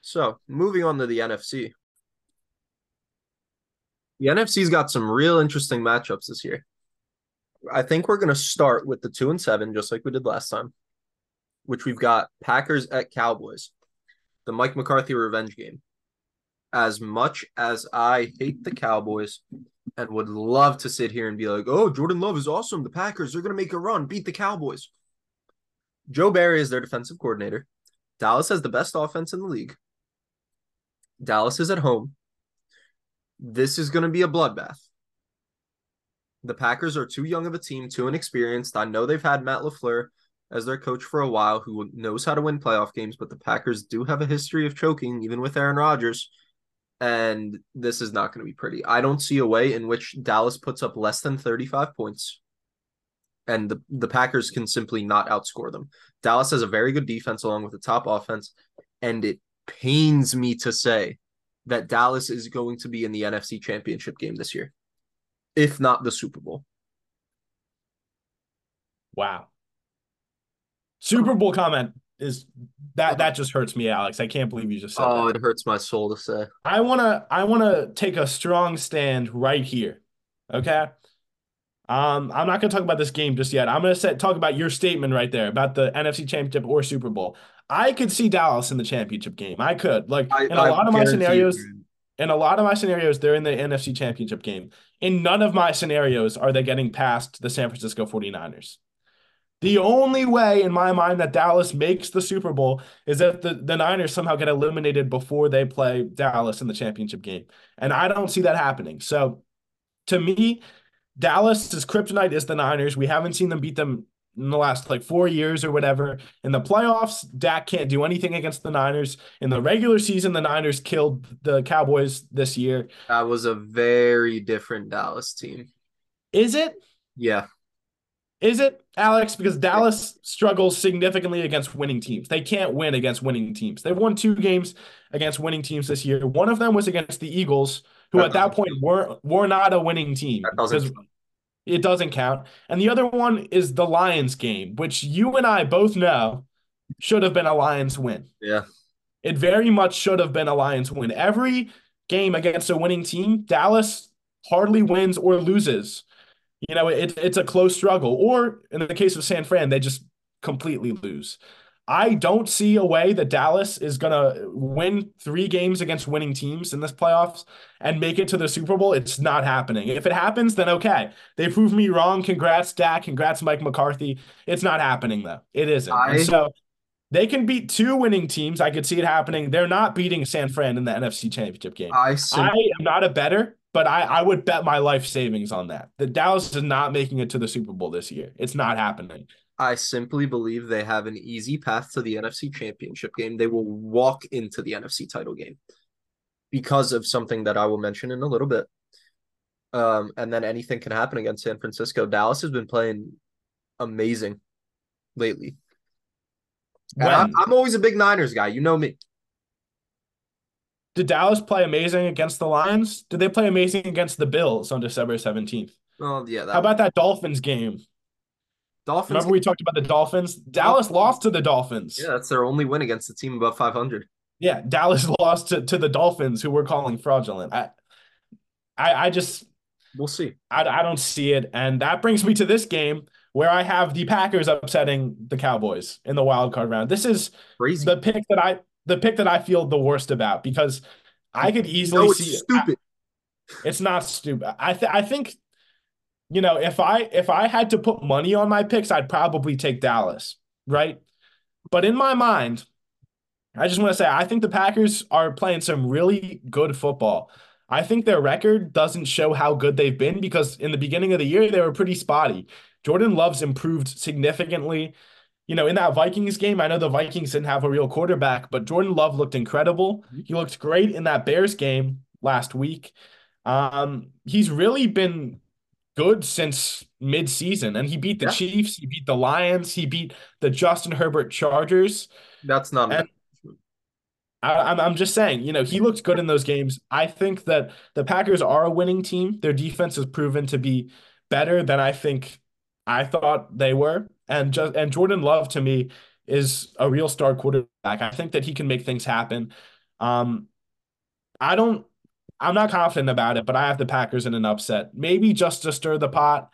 So moving on to the NFC. The NFC's got some real interesting matchups this year. I think we're gonna start with the two and seven, just like we did last time, which we've got Packers at Cowboys, the Mike McCarthy revenge game. As much as I hate the Cowboys and would love to sit here and be like, oh, Jordan Love is awesome. The Packers, are going to make a run, beat the Cowboys. Joe Barry is their defensive coordinator. Dallas has the best offense in the league. Dallas is at home. This is going to be a bloodbath. The Packers are too young of a team, too inexperienced. I know they've had Matt LaFleur as their coach for a while who knows how to win playoff games, but the Packers do have a history of choking, even with Aaron Rodgers. And this is not going to be pretty. I don't see a way in which Dallas puts up less than 35 points and the, the Packers can simply not outscore them. Dallas has a very good defense along with a top offense, and it pains me to say that Dallas is going to be in the NFC Championship game this year, if not the Super Bowl. Wow. Super Bowl comment is that that just hurts me, Alex. I can't believe you just said Oh, that. it hurts my soul to say. I wanna I wanna take a strong stand right here. Okay. Um, I'm not gonna talk about this game just yet. I'm gonna say, talk about your statement right there about the NFC Championship or Super Bowl. I could see Dallas in the championship game. I could like I, in a I lot of my scenarios. you- In a lot of my scenarios, they're in the NFC Championship game. In none of my scenarios are they getting past the San Francisco 49ers. The only way in my mind that Dallas makes the Super Bowl is if the, the Niners somehow get eliminated before they play Dallas in the championship game. And I don't see that happening. So to me, Dallas Dallas's kryptonite is the Niners. We haven't seen them beat them in the last like four years or whatever. In the playoffs, Dak can't do anything against the Niners. In the regular season, the Niners killed the Cowboys this year. That was a very different Dallas team. Is it? Yeah. Is it, Alex? Because Dallas struggles significantly against winning teams. They can't win against winning teams. They've won two games against winning teams this year. One of them was against the Eagles, who at that point were were not a winning team. Doesn't It doesn't count. And the other one is the Lions game, which you and I both know should have been a Lions win. Yeah. It very much should have been a Lions win. Every game against a winning team, Dallas hardly wins or loses. You know, it, it's a close struggle. Or in the case of San Fran, they just completely lose. I don't see a way that Dallas is going to win three games against winning teams in this playoffs and make it to the Super Bowl. It's not happening. If it happens, then okay. They proved me wrong. Congrats, Dak. Congrats, Mike McCarthy. It's not happening, though. It isn't. I- so they can beat two winning teams. I could see it happening. They're not beating San Fran in the NFC Championship game. I I am not a better, but I, I would bet my life savings on that. The Dallas is not making it to the Super Bowl this year. It's not happening. I simply believe they have an easy path to the NFC Championship game. They will walk into the NFC title game because of something that I will mention in a little bit. Um, and then anything can happen against San Francisco. Dallas has been playing amazing lately. I'm, I'm always a big Niners guy. You know me. Did Dallas play amazing against the Lions? Did they play amazing against the Bills on December 17th? Oh yeah, that How about that Dolphins game? Dolphins? Remember we talked about the Dolphins? Dallas lost to the Dolphins. yeah, that's their only win against a team above 500. Yeah, Dallas lost to, to the Dolphins, who we're calling fraudulent. I, I, I just We'll see. I, I don't see it. And that brings me to this game where I have the Packers upsetting the Cowboys in the wild card round. This is Crazy. the pick that I the pick that I feel the worst about because I could easily no, it's see stupid. it's not stupid. I th- I think you know if I if I had to put money on my picks, I'd probably take Dallas, right? But in my mind, I just want to say I think the Packers are playing some really good football. I think their record doesn't show how good they've been because in the beginning of the year they were pretty spotty. Jordan Love's improved significantly. You know, in that Vikings game, I know the Vikings didn't have a real quarterback, but Jordan Love looked incredible. He looked great in that Bears game last week. Um, he's really been good since mid-season, and he beat the Yeah. Chiefs, he beat the Lions, he beat the Justin Herbert Chargers. That's not And- I'm I'm just saying, you know, he looked good in those games. I think that the Packers are a winning team. Their defense has proven to be better than I think I thought they were. And just and Jordan Love to me is a real star quarterback. I think that he can make things happen. Um, I don't I'm not confident about it, but I have the Packers in an upset. Maybe just to stir the pot.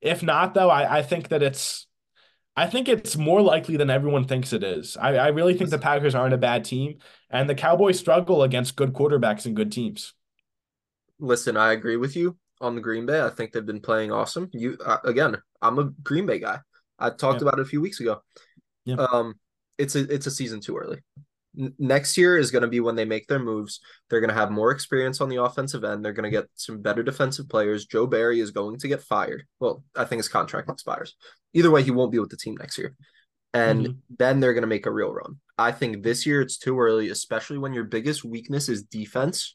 If not, though, I, I think that it's I think it's more likely than everyone thinks it is. I, I really think the Packers aren't a bad team, and the Cowboys struggle against good quarterbacks and good teams. Listen, I agree with you on the Green Bay. I think they've been playing awesome. You uh, again, I'm a Green Bay guy. I talked yeah. about it a few weeks ago. Yeah. Um, it's a it's a season too early. N- next year is going to be when they make their moves. They're going to have more experience on the offensive end. They're going to get some better defensive players. Joe Barry is going to get fired. Well, I think his contract expires. Either way, he won't be with the team next year. And mm-hmm. then they're going to make a real run. I think this year it's too early, especially when your biggest weakness is defense.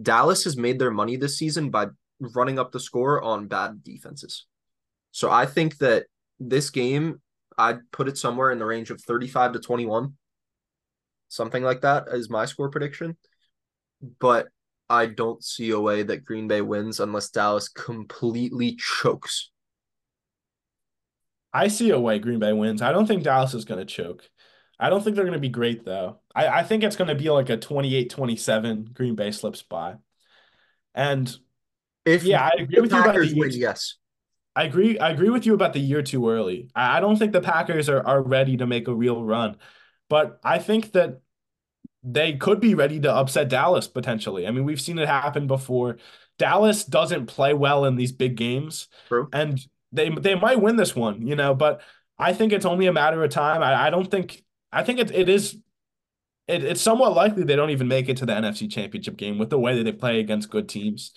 Dallas has made their money this season by running up the score on bad defenses. So I think that this game, I'd put it somewhere in the range of 35 to 21. Something like that is my score prediction. But I don't see a way that Green Bay wins unless Dallas completely chokes. I see a way Green Bay wins. I don't think Dallas is going to choke. I don't think they're going to be great, though. I, I think it's going to be like a 28 27 Green Bay slips by. And if yeah, I agree with you about the year. Win, yes. I agree. I agree with you about the year too early. I, I don't think the Packers are, are ready to make a real run, but I think that they could be ready to upset Dallas potentially. I mean, we've seen it happen before. Dallas doesn't play well in these big games, True. and they they might win this one, you know. But I think it's only a matter of time. I, I don't think. I think it it is. It, it's somewhat likely they don't even make it to the NFC Championship game with the way that they play against good teams.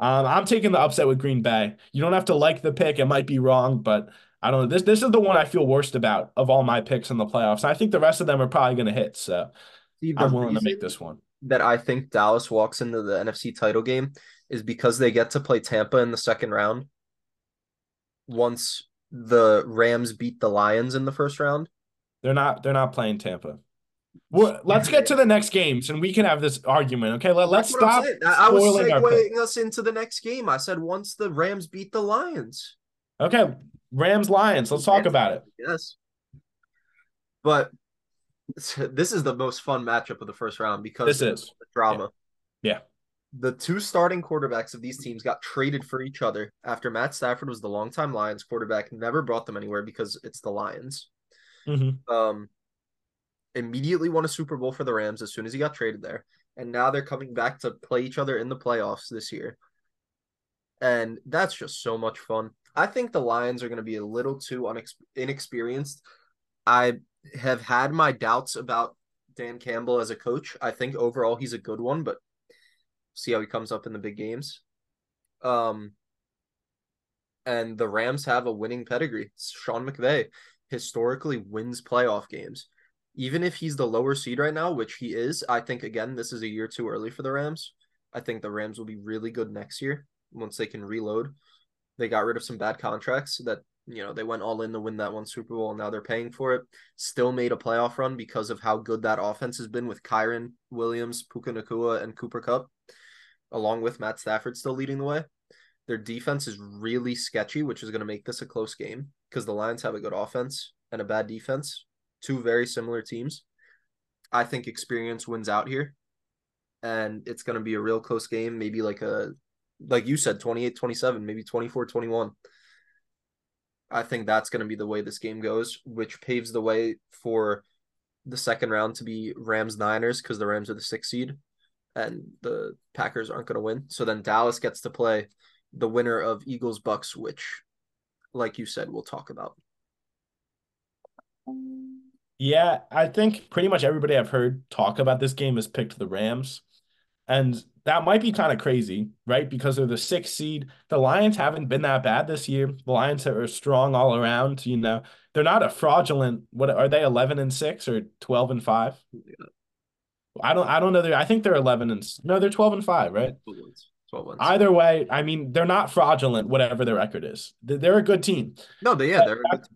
Um, I'm taking the upset with Green Bay. You don't have to like the pick; it might be wrong, but I don't know. This this is the one I feel worst about of all my picks in the playoffs. I think the rest of them are probably going to hit. So See, I'm willing to make this one. That I think Dallas walks into the NFC title game is because they get to play Tampa in the second round. Once the Rams beat the Lions in the first round, they're not. They're not playing Tampa. Well, let's get to the next games and we can have this argument. Okay, Let, let's stop. I was segueing us into the next game. I said once the Rams beat the Lions. Okay, Rams Lions. Let's talk about it. Yes, but this is the most fun matchup of the first round because this is the drama. Yeah. yeah. The two starting quarterbacks of these teams got traded for each other after Matt Stafford was the longtime Lions quarterback, never brought them anywhere because it's the Lions. Mm-hmm. Um, immediately won a Super Bowl for the Rams as soon as he got traded there. And now they're coming back to play each other in the playoffs this year. And that's just so much fun. I think the Lions are going to be a little too unex- inexperienced. I have had my doubts about Dan Campbell as a coach. I think overall he's a good one, but see how he comes up in the big games. Um, and the Rams have a winning pedigree. Sean McVay historically wins playoff games even if he's the lower seed right now, which he is, I think again this is a year too early for the Rams. I think the Rams will be really good next year once they can reload. They got rid of some bad contracts that you know they went all in to win that one Super Bowl and now they're paying for it. Still made a playoff run because of how good that offense has been with Kyren Williams, Puka Nacua, and Cooper Kupp, along with Matt Stafford still leading the way. Their defense is really sketchy, which is going to make this a close game because the Lions have a good offense and a bad defense two very similar teams. I think experience wins out here. And it's going to be a real close game, maybe like a like you said 28-27, maybe 24-21. I think that's going to be the way this game goes, which paves the way for the second round to be Rams Niners because the Rams are the sixth seed and the Packers aren't going to win. So then Dallas gets to play the winner of Eagles Bucks, which, like you said, we'll talk about. Um, Yeah, I think pretty much everybody I've heard talk about this game has picked the Rams. And that might be kind of crazy, right? Because they're the sixth seed. The Lions haven't been that bad this year. The Lions are strong all around. You know, they're not a fraudulent. What are they? Eleven and six or twelve and five? I don't. I don't know. I think they're eleven and no, they're twelve and five, right? 12 wins. Either way, I mean, they're not fraudulent. Whatever their record is, they're a good team. No, they yeah, they're. That,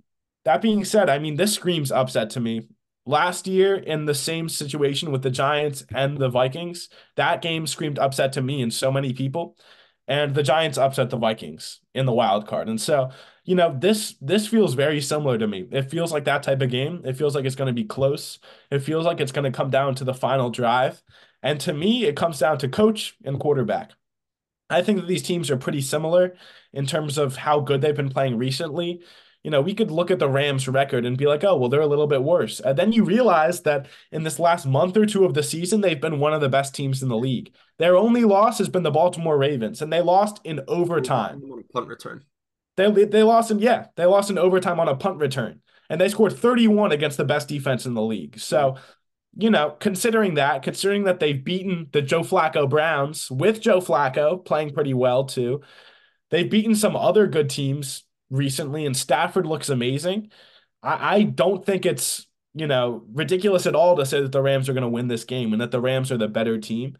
that being said, I mean, this screams upset to me. Last year, in the same situation with the Giants and the Vikings, that game screamed upset to me and so many people. And the Giants upset the Vikings in the wild card. And so you know, this this feels very similar to me. It feels like that type of game. It feels like it's going to be close. It feels like it's going to come down to the final drive. And to me, it comes down to coach and quarterback. I think that these teams are pretty similar in terms of how good they've been playing recently. You know, we could look at the Rams record and be like, oh, well, they're a little bit worse. And then you realize that in this last month or two of the season, they've been one of the best teams in the league. Their only loss has been the Baltimore Ravens, and they lost in overtime. Punt return. They, they lost in, yeah, they lost in overtime on a punt return. And they scored 31 against the best defense in the league. So, you know, considering that, considering that they've beaten the Joe Flacco Browns with Joe Flacco playing pretty well too, they've beaten some other good teams recently, and Stafford looks amazing. I, I don't think it's you know ridiculous at all to say that the Rams are going to win this game and that the Rams are the better team.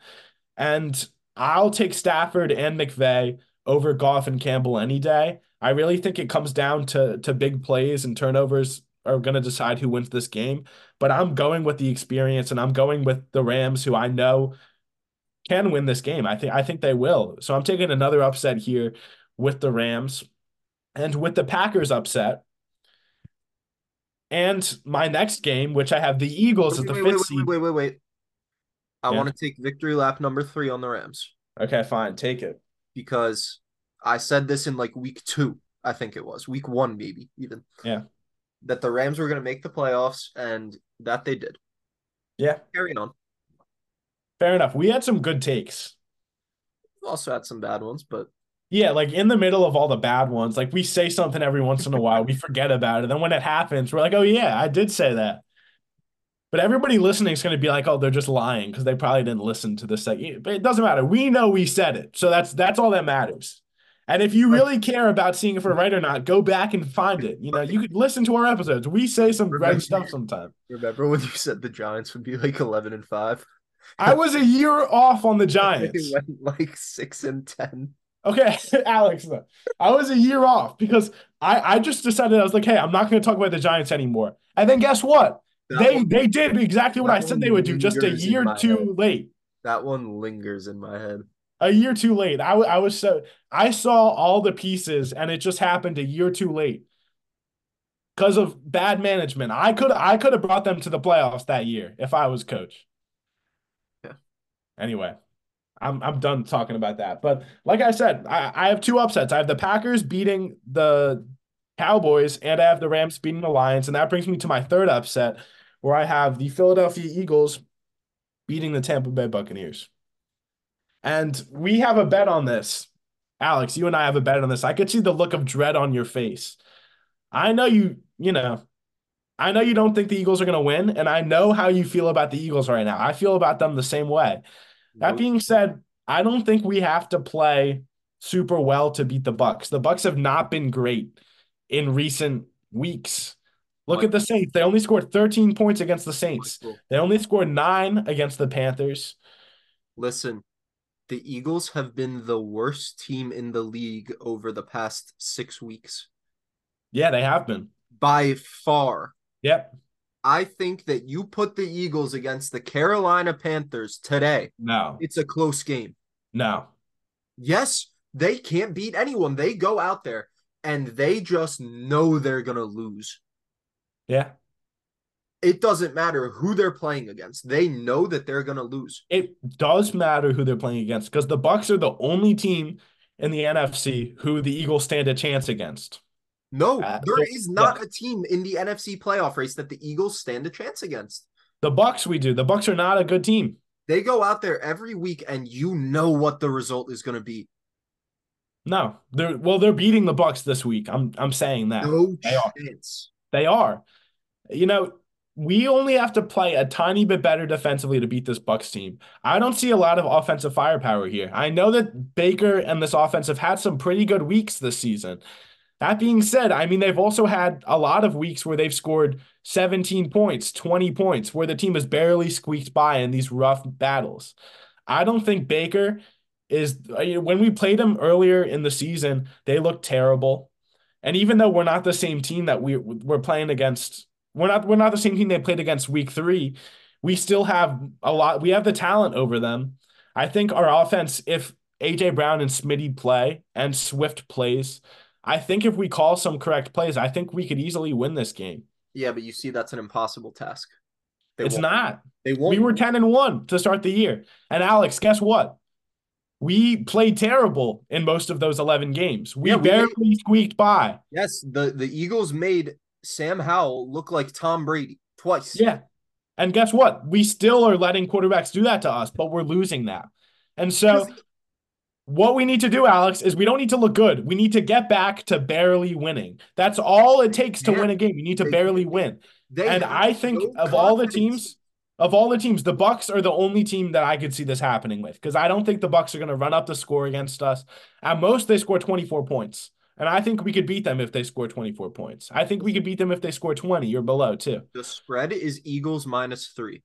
And I'll take Stafford and McVay over Goff and Campbell any day. I really think it comes down to to big plays and turnovers are going to decide who wins this game. But I'm going with the experience and I'm going with the Rams, who I know can win this game. I think I think they will. So I'm taking another upset here with the Rams and with the Packers upset. And my next game, which I have the Eagles wait, at the wait, fifth wait, seed. Wait, wait, wait, wait. I Yeah. want to take victory lap number three on the Rams Okay, fine, take it. because I said this in like week two, I think it was week one, maybe even. Yeah. That the Rams were going to make the playoffs, and that they did. Yeah, Carrying on. fair enough. We had some good takes. We also had some bad ones, but Yeah, like in the middle of all the bad ones, like we say something every once in a while, we forget about it. And then when it happens, we're like, oh, yeah, I did say that. But everybody listening is going to be like, oh, they're just lying because they probably didn't listen to this. But it doesn't matter. We know we said it. So that's that's all that matters. And if you really care about seeing if we're right or not, go back and find it. You know, you could listen to our episodes. We say some Remember- right stuff sometimes. remember when you said the Giants would be like eleven and five? I was a year off on the They Giants. went like six and ten. Okay, Alex. I was a year off because I, I just decided I was like, hey, I'm not going to talk about the Giants anymore. And then guess what? That they one, they did exactly what I said they would do, just a year too head. late. that one lingers in my head. A year too late. I, I was so I saw all the pieces and it just happened a year too late because of bad management. I could I could have brought them to the playoffs that year if I was coach. Yeah. Anyway, I'm I'm done talking about that. But like I said, I, I have two upsets. I have the Packers beating the Cowboys, and I have the Rams beating the Lions, and that brings me to my third upset, where I have the Philadelphia Eagles beating the Tampa Bay Buccaneers. And we have a bet on this. Alex, you and I have a bet on this. I could see the look of dread on your face. I know you, you know, I know you don't think the Eagles are going to win, and I know how you feel about the Eagles right now. I feel about them the same way. That being said, I don't think we have to play super well to beat the Bucks. The Bucks have not been great in recent weeks. Look at the Saints. They only scored 13 points against the Saints. They only scored 9 against the Panthers. Listen, the Eagles have been the worst team in the league over the past six weeks Yeah, they have been. by far. Yep. I think that you put the Eagles against the Carolina Panthers today. No. It's a close game. No. Yes, they can't beat anyone. They go out there and they just know they're going to lose. Yeah. It doesn't matter who they're playing against. They know that they're going to lose. It does matter who they're playing against because the Bucks are the only team in the NFC who the Eagles stand a chance against. No, Uh, there is not a team in the NFC playoff race that the Eagles stand a chance against. The Bucks we do. The Bucks are not a good team. They go out there every week and you know what the result is going to be. No. They're well, they're beating the Bucks this week. I'm I'm saying that. No They are. They are. You know, we only have to play a tiny bit better defensively to beat this Bucks team. I don't see a lot of offensive firepower here. I know that Baker and this offense have had some pretty good weeks this season. That being said, I mean, they've also had a lot of weeks where they've scored 17 points, 20 points, where the team has barely squeaked by in these rough battles. I don't think Baker is, uh, when we played them earlier in the season, they looked terrible. And even though we're not the same team that we we're playing against, we're not we're not the same team they played against week three. We still have a lot. We have the talent over them. I think our offense, if AJ Brown and Smitty play and Swift plays, I think if we call some correct plays, I think we could easily win this game. Yeah, but you see, that's an impossible task. They it's not. They won't. We were 10 and 1 to start the year. And Alex, guess what? We played terrible in most of those 11 games. We yeah, barely made, squeaked by. Yes, the, the Eagles made Sam Howell look like Tom Brady twice. Yeah. And guess what? We still are letting quarterbacks do that to us, but we're losing that. And so what we need to do, Alex, is we don't need to look good. We need to get back to barely winning. That's all it takes to yeah. win a game. You need to they, barely win. and I think no of confidence. all the teams, of all the teams, the Bucks are the only team that I could see this happening with because I don't think the Bucks are going to run up the score against us. At most, they score 24 points. And I think we could beat them if they score 24 points. I think we could beat them if they score 20 or below, too. The spread is Eagles minus three.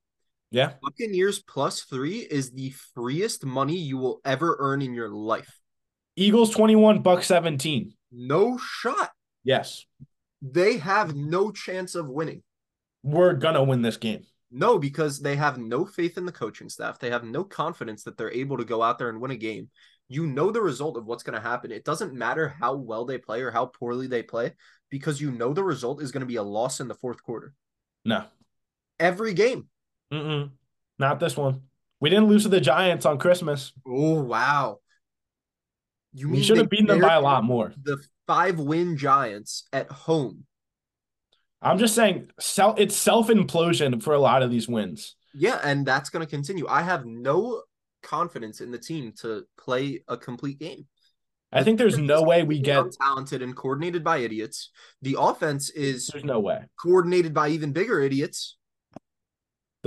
Yeah. Buccaneers plus three is the freest money you will ever earn in your life. Eagles 21, Buck 17. No shot. Yes. They have no chance of winning. We're going to win this game. No, because they have no faith in the coaching staff. They have no confidence that they're able to go out there and win a game. You know the result of what's going to happen. It doesn't matter how well they play or how poorly they play because you know the result is going to be a loss in the fourth quarter. No. Every game. Mm-mm. Not this one. We didn't lose to the Giants on Christmas. Oh wow! You we should have beaten them by a lot more. The five win Giants at home. I'm just saying, self it's self implosion for a lot of these wins. Yeah, and that's going to continue. I have no confidence in the team to play a complete game. I think there's no way we get talented and coordinated by idiots. The offense is there's no way coordinated by even bigger idiots.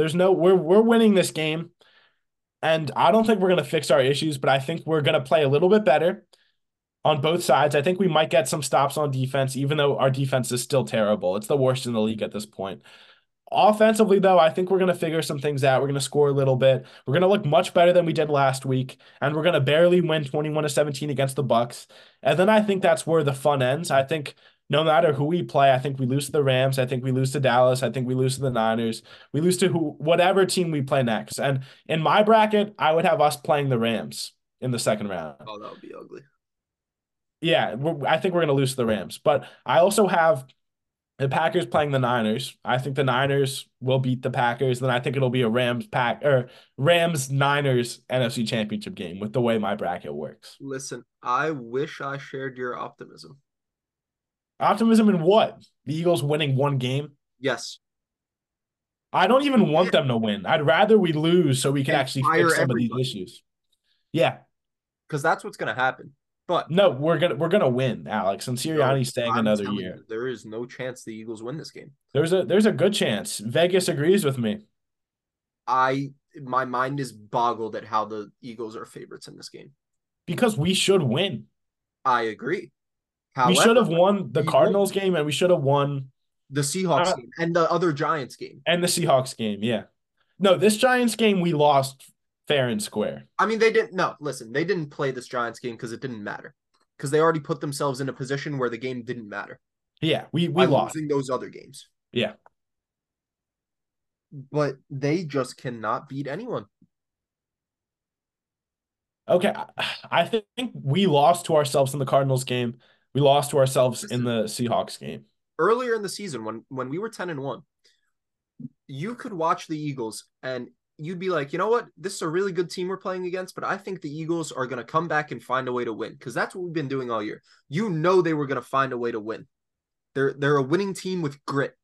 There's no we're we're winning this game. And I don't think we're going to fix our issues, but I think we're going to play a little bit better on both sides. I think we might get some stops on defense, even though our defense is still terrible. It's the worst in the league at this point. Offensively, though, I think we're going to figure some things out. We're going to score a little bit. We're going to look much better than we did last week, and we're going to barely win 21 to 17 against the Bucks. And then I think that's where the fun ends. I think no matter who we play, I think we lose to the Rams. I think we lose to Dallas. I think we lose to the Niners. We lose to who, whatever team we play next. And in my bracket, I would have us playing the Rams in the second round. Oh, that would be ugly. Yeah, I think we're going to lose to the Rams. But I also have the Packers playing the Niners. I think the Niners will beat the Packers. Then I think it'll be a Rams pack or Rams Niners NFC Championship game with the way my bracket works. Listen, I wish I shared your optimism. Optimism in what? The Eagles winning one game? Yes. I don't even want them to win. I'd rather we lose so we can and actually fix some everybody. of these issues. Yeah. Because that's what's gonna happen. But no, we're gonna we're gonna win, Alex. And Sirianni's staying I'm another year. You, there is no chance the Eagles win this game. There's a there's a good chance. Vegas agrees with me. I my mind is boggled at how the Eagles are favorites in this game. Because we should win. I agree. However, we should have won the Cardinals game and we should have won the Seahawks uh, game and the other Giants game. And the Seahawks game, yeah. No, this Giants game we lost fair and square. I mean, they didn't no, listen, they didn't play this Giants game because it didn't matter. Because they already put themselves in a position where the game didn't matter. Yeah, we we lost those other games. Yeah. But they just cannot beat anyone. Okay, I think we lost to ourselves in the Cardinals game. We lost to ourselves in the Seahawks game. Earlier in the season, when when we were 10 and 1, you could watch the Eagles and you'd be like, you know what? This is a really good team we're playing against, but I think the Eagles are going to come back and find a way to win because that's what we've been doing all year. You know they were going to find a way to win. They're they're a winning team with grit.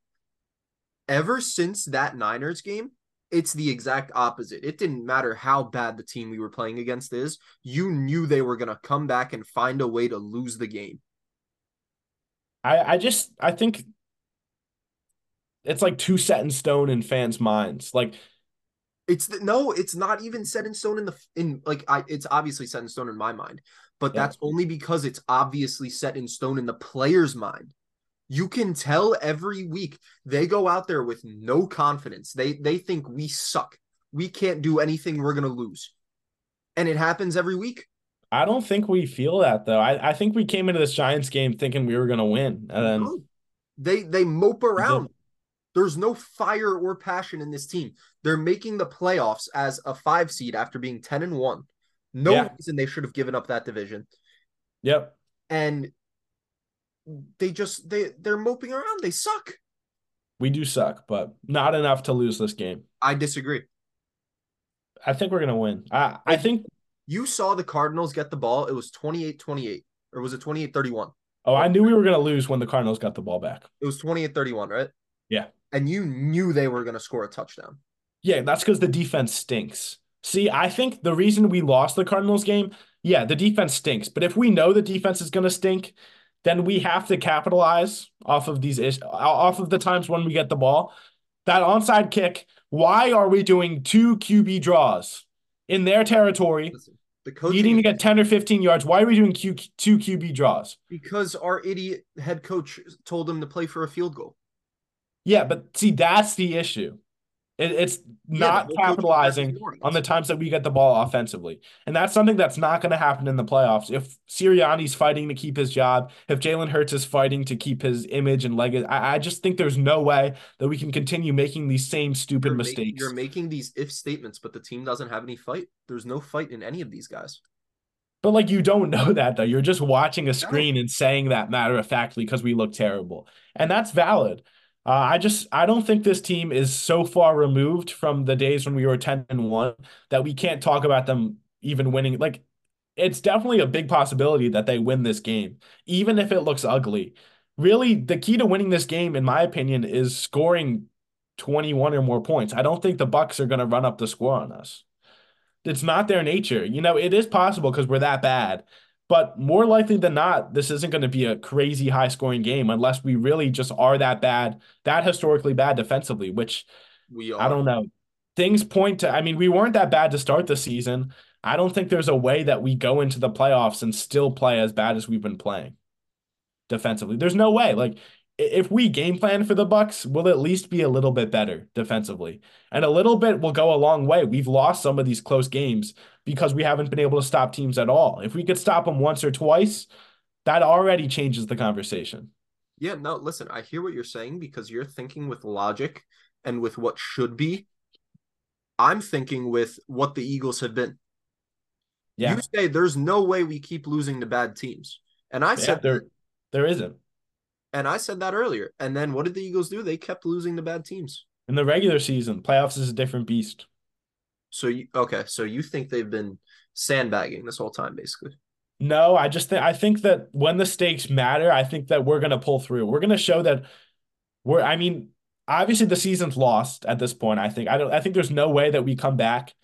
Ever since that Niners game, it's the exact opposite. It didn't matter how bad the team we were playing against is. You knew they were going to come back and find a way to lose the game. I I just I think it's like too set in stone in fans' minds. Like it's the, no, it's not even set in stone in the in like I it's obviously set in stone in my mind, but yeah. that's only because it's obviously set in stone in the player's mind. You can tell every week they go out there with no confidence. They they think we suck. We can't do anything. We're gonna lose, and it happens every week. I don't think we feel that though. I, I think we came into this Giants game thinking we were going to win, and then no. they they mope around. There's no fire or passion in this team. They're making the playoffs as a five seed after being ten and one. No yeah. reason they should have given up that division. Yep. And they just they they're moping around. They suck. We do suck, but not enough to lose this game. I disagree. I think we're gonna win. I I think You saw the Cardinals get the ball. It was 28-28 or was it 28-31? oh, I knew we were gonna lose when the Cardinals got the ball back. It was 28-31, right? Yeah. And you knew they were going to score a touchdown. Yeah, that's because the defense stinks. See, I think the reason we lost the Cardinals game, yeah, the defense stinks. But if we know the defense is gonna stink, then we have to capitalize off of these is off of the times when we get the ball. That onside kick, why are we doing two QB draws in their territory, Listen, the coaching needing to get 10 or 15 yards? Why are we doing Q, two QB draws? because our idiot head coach told him to play for a field goal. Yeah, but see, that's the issue. It, it's not the whole coaching staff is capitalizing on the times that we get the ball offensively. And that's something that's not going to happen in the playoffs. If Sirianni's fighting to keep his job, if Jalen Hurts is fighting to keep his image and legacy, I, I just think there's no way that we can continue making these same stupid You're, mistakes. making, you're making these if statements, but the team doesn't have any fight. There's no fight in any of these guys. But like you don't know that though. You're just watching a screen and saying that matter of factly because we look terrible. And that's valid. Uh, I just I don't think this team is so far removed from the days when we were 10 and 1 that we can't talk about them even winning. Like it's definitely a big possibility that they win this game, even if it looks ugly. Really, the key to winning this game, in my opinion, is scoring 21 or more points. I don't think the Bucks are going to run up the score on us. It's not their nature. You know, it is possible because we're that bad, but more likely than not, this isn't going to be a crazy high scoring game unless we really just are that bad, that historically bad defensively, which We are. I don't know. Things point to, I mean, we weren't that bad to start the season. I don't think there's a way that we go into the playoffs and still play as bad as we've been playing defensively. There's no way. Like, if we game plan for the Bucks, we'll at least be a little bit better defensively. And a little bit will go a long way. We've lost some of these close games because we haven't been able to stop teams at all. If we could stop them once or twice, that already changes the conversation. Yeah, no, listen, I hear what you're saying because you're thinking with logic and with what should be. I'm thinking with what the Eagles have been. Yeah. You say there's no way we keep losing to bad teams. And I Yeah, said there there isn't. and I said that earlier. And then what did the Eagles do? They kept losing to bad teams. In the regular season, playoffs is a different beast. So you okay, so you think they've been sandbagging this whole time, basically. No, I just think I think that when the stakes matter, I think that we're gonna pull through. We're gonna show that we're. I mean, obviously the season's lost at this point. I think I don't. I think there's no way that we come back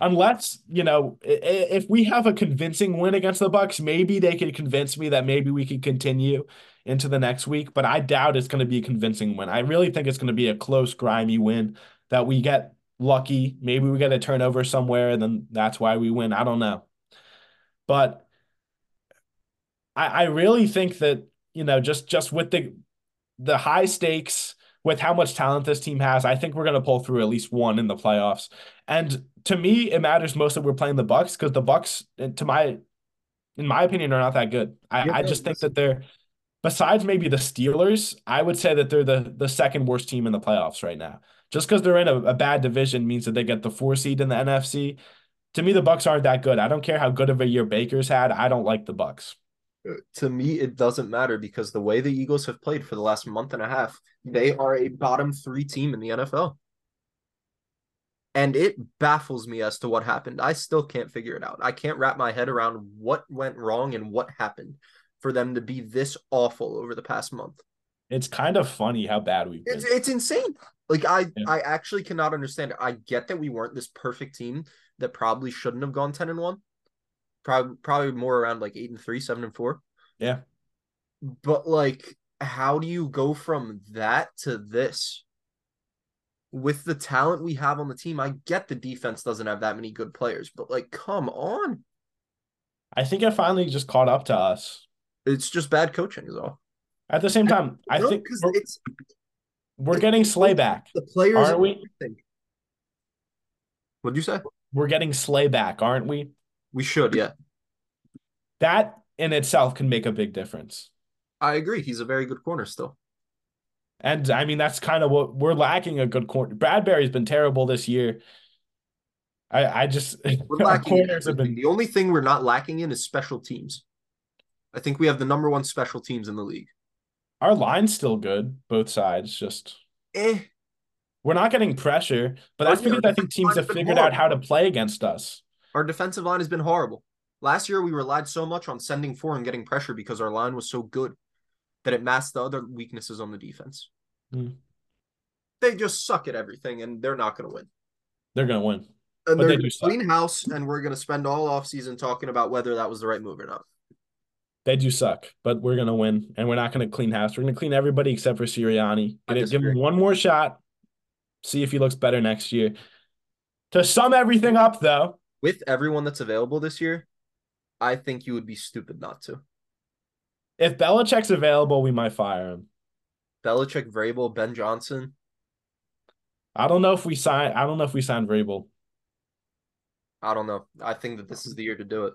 unless you know if we have a convincing win against the Bucks. Maybe they could convince me that maybe we could continue into the next week. But I doubt it's gonna be a convincing win. I really think it's gonna be a close, grimy win that we get lucky. Maybe we get a turnover somewhere, and then that's why we win. I don't know, but. I, I really think that you know just just with the the high stakes with how much talent this team has, I think we're going to pull through at least one in the playoffs. And to me, it matters most that we're playing the Bucks because the Bucks, uh, to my in my opinion, are not that good. I, Yeah, I just think that they're besides maybe the Steelers, I would say that they're the the second worst team in the playoffs right now. Just because they're in a, a bad division means that they get the four seed in the NFC. To me, the Bucks aren't that good. I don't care how good of a year Baker's had. I don't like the Bucks. Uh, to me, it doesn't matter because the way the Eagles have played for the last month and a half, they are a bottom three team in the NFL. And it baffles me as to what happened. I still can't figure it out. I can't wrap my head around what went wrong and what happened for them to be this awful over the past month. It's kind of funny how bad we've been. It's it's insane. Like I Yeah. I actually cannot understand. I get that we weren't this perfect team that probably shouldn't have gone 10 and 1. Probably probably more around like 8 and 3, 7 and 4. Yeah. But like how do you go from that to this? With the talent we have on the team, I get the defense doesn't have that many good players, but like come on. I think it finally just caught up to us. It's just bad coaching is all. At the same time, I No, think because it's we're getting Slay back. the players Aren't and we? everything. What'd you say? We're getting Slay back, aren't we? We should, yeah. That in itself can make a big difference. I agree. He's a very good corner still. And I mean, that's kind of what we're lacking a good corner. Bradberry's been terrible this year. I I just We're lacking corners have been The only thing we're not lacking in is special teams. I think we have the number one special teams in the league. Our line's still good, both sides. Just Eh. we're not getting pressure, but that's because I think teams have figured out how to play against us. Our defensive line has been horrible. Last year, we relied so much on sending four and getting pressure because our line was so good that it masked the other weaknesses on the defense. Hmm. They just suck at everything, and they're not going to win. They're gonna win. And But they're they clean house, and we're going to spend all offseason talking about whether that was the right move or not. They do suck, but we're gonna win, and we're not gonna clean house. We're gonna clean everybody except for Sirianni. Gonna give him one more shot, see if he looks better next year. To sum everything up, though, With everyone that's available this year, I think you would be stupid not to. if Belichick's available, we might fire him. Belichick, Vrabel, Ben Johnson. I don't know if we sign. I don't know if we sign Vrabel. I don't know. I think that this is the year to do it.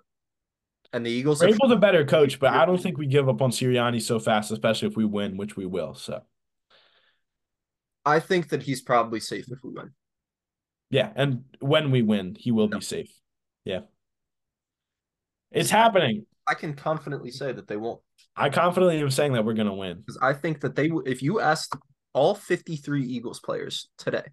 And the Eagles have Vrabel's a better coach, but I don't think we give up on Sirianni so fast, especially if we win, which we will. So I think that he's probably safe if we win. yeah, and when we win, he will be safe. Yeah, it's happening. I can confidently say that they won't. I confidently am saying that we're gonna win. Because I think that they, if you asked all 53 Eagles players today,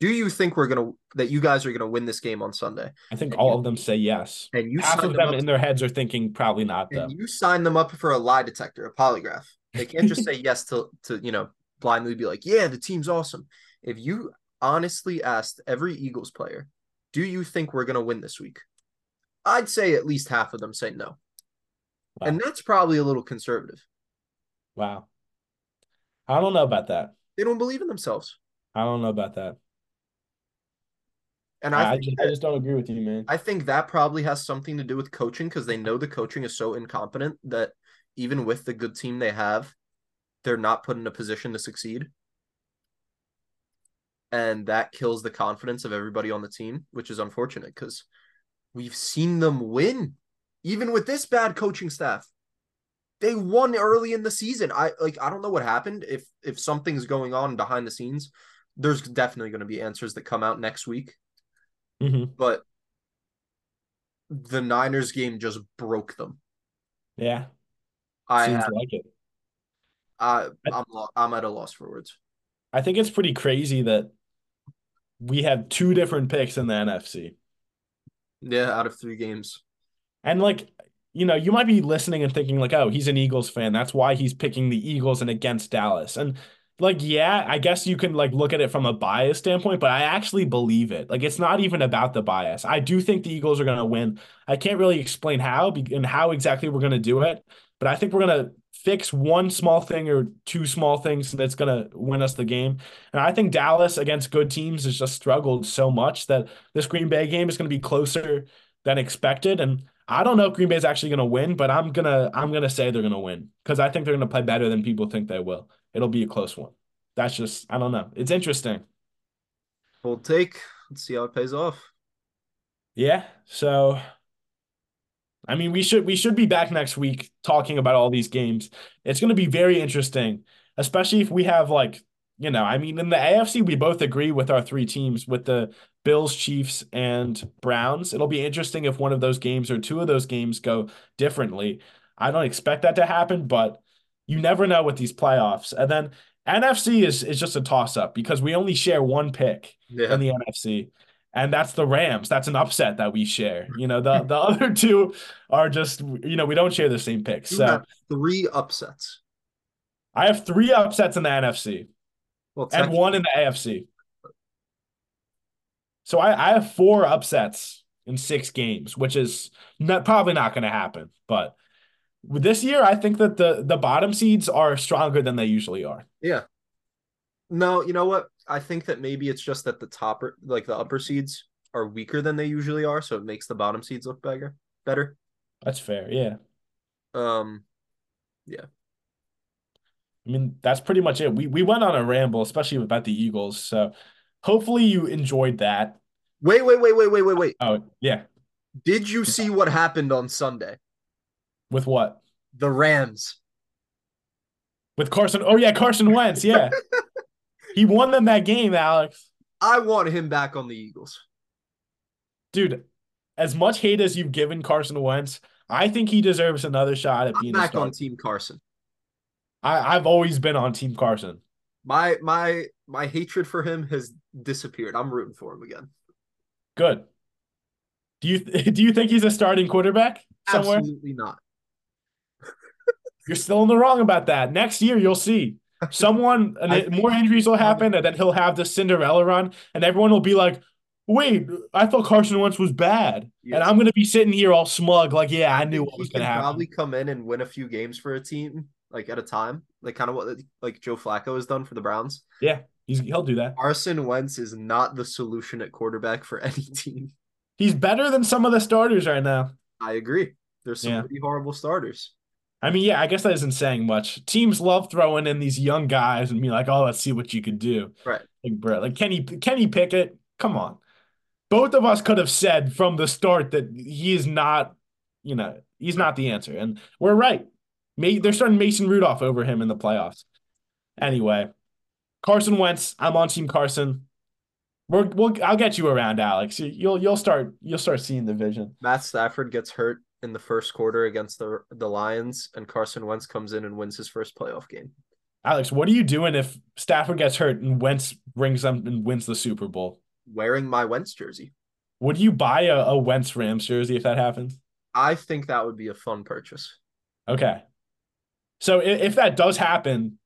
do you think we're gonna that you guys are gonna win this game on Sunday? I think And all you- of them say yes. And you Half of them them in their heads are thinking probably not though. and you sign them up for a lie detector, a polygraph. They can't just say yes to to you know blindly be like, yeah, the team's awesome. If you honestly asked every Eagles player, do you think we're gonna win this week? I'd say at least half of them say no. Wow. And that's probably a little conservative. Wow. I don't know about that. They don't believe in themselves. I don't know about that. And I, I, I think just, that- I just don't agree with you, man. I think that probably has something to do with coaching because they know the coaching is so incompetent that even with the good team they have, they're not put in a position to succeed. And that kills the confidence of everybody on the team, which is unfortunate because we've seen them win. Even with this bad coaching staff. They won early in the season. I like I don't know what happened. If if something's going on behind the scenes, there's definitely going to be answers that come out next week hmm but the Niners game just broke them. Yeah, I seems have, like it. I I'm I'm at a loss for words. I think it's pretty crazy that we have two different picks in the NFC. Yeah, out of three games. And like, you know, you might be listening and thinking like, "Oh, he's an Eagles fan. That's why he's picking the Eagles and against Dallas." And like, yeah, I guess you can like look at it from a bias standpoint, but I actually believe it. Like, it's not even about the bias. I do think the Eagles are going to win. I can't really explain how and how exactly we're going to do it, but I think we're going to fix one small thing or two small things that's going to win us the game. And I think Dallas against good teams has just struggled so much that this Green Bay game is going to be closer than expected. And I don't know if Green Bay is actually going to win, but I'm gonna I'm gonna say they're going to win because I think they're going to play better than people think they will. It'll be a close one. That's just I don't know. It's interesting. Bold take. Let's see how it pays off. Yeah. So I mean, we should we should be back next week talking about all these games. It's going to be very interesting, especially if we have like, you know, I mean, in the AFC we both agree with our three teams with the Bills, Chiefs, and Browns. It'll be interesting if one of those games or two of those games go differently. I don't expect that to happen, but you never know with these playoffs. And then NFC is is just a toss up because we only share one pick Yeah. in the NFC. And that's the Rams. That's an upset that we share. You know, the the other two are just, you know, we don't share the same picks. You So have three upsets. I have three upsets in the NFC Well, and one in the AFC. So I, I have four upsets in six games, which is not, probably not going to happen. But this year, I think that the the bottom seeds are stronger than they usually are. Yeah. No, you know what? I think that maybe it's just that the top, like the upper seeds, are weaker than they usually are, so it makes the bottom seeds look better. Better. That's fair. Yeah. Um, yeah. I mean, that's pretty much it. We we went on a ramble, especially about the Eagles. So hopefully you enjoyed that. wait, wait, wait, wait, wait, wait, wait. Oh, yeah. Did you see what happened on Sunday? With what? The Rams. With Carson. Oh yeah, Carson Wentz. Yeah. he won them that game, Alex. I want him back on the Eagles. Dude, as much hate as you've given Carson Wentz, I think he deserves another shot at I'm being a back on Team Carson. I, I've always been on Team Carson. My my my hatred for him has disappeared. I'm rooting for him again. Good. Do you do you think he's a starting quarterback somewhere? Absolutely not. You're still in the wrong about that. Next year, you'll see. Someone more injuries will happen, and then he'll have the Cinderella run, and everyone will be like, "Wait, I thought Carson Wentz was bad," Yes. and I'm gonna be sitting here all smug, like, "Yeah, I knew what was gonna happen." Probably come in and win a few games for a team, like at a time, like kind of what like Joe Flacco has done for the Browns. Yeah, he's he'll do that. Carson Wentz is not the solution at quarterback for any team. He's better than some of the starters right now. I agree. There's some Yeah. pretty horrible starters. I mean, yeah, I guess that isn't saying much. Teams love throwing in these young guys and be like, "Oh, let's see what you could do." Right. Like, bro, like Kenny Kenny Pickett. Come on, both of us could have said from the start that he is not, you know, he's not the answer, and we're right. May they're starting Mason Rudolph over him in the playoffs. Anyway, Carson Wentz. I'm on Team Carson. We're, we'll, I'll get you around, Alex. You'll you'll start you'll start seeing the vision. Matt Stafford gets hurt in the first quarter against the the Lions, and Carson Wentz comes in and wins his first playoff game. Alex, what are you doing if Stafford gets hurt and Wentz brings them and wins the Super Bowl? Wearing my Wentz jersey. Would you buy a, a Wentz Rams jersey if that happens? I think that would be a fun purchase. Okay. So if, if that does happen,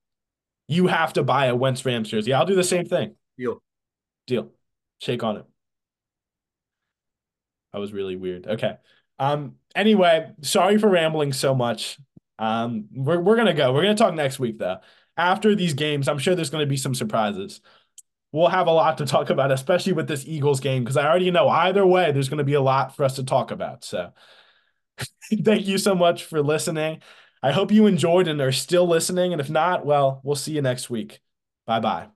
you have to buy a Wentz Rams jersey. I'll do the same thing. Deal. Deal. Shake on it. That was really weird. Okay. Um. Anyway, sorry for rambling so much. Um. We're we're gonna go. We're gonna talk next week though. After these games, I'm sure there's gonna be some surprises. We'll have a lot to talk about, especially with this Eagles game, because I already know either way, there's gonna be a lot for us to talk about. So, thank you so much for listening. I hope you enjoyed and are still listening. And if not, well, we'll see you next week. Bye bye.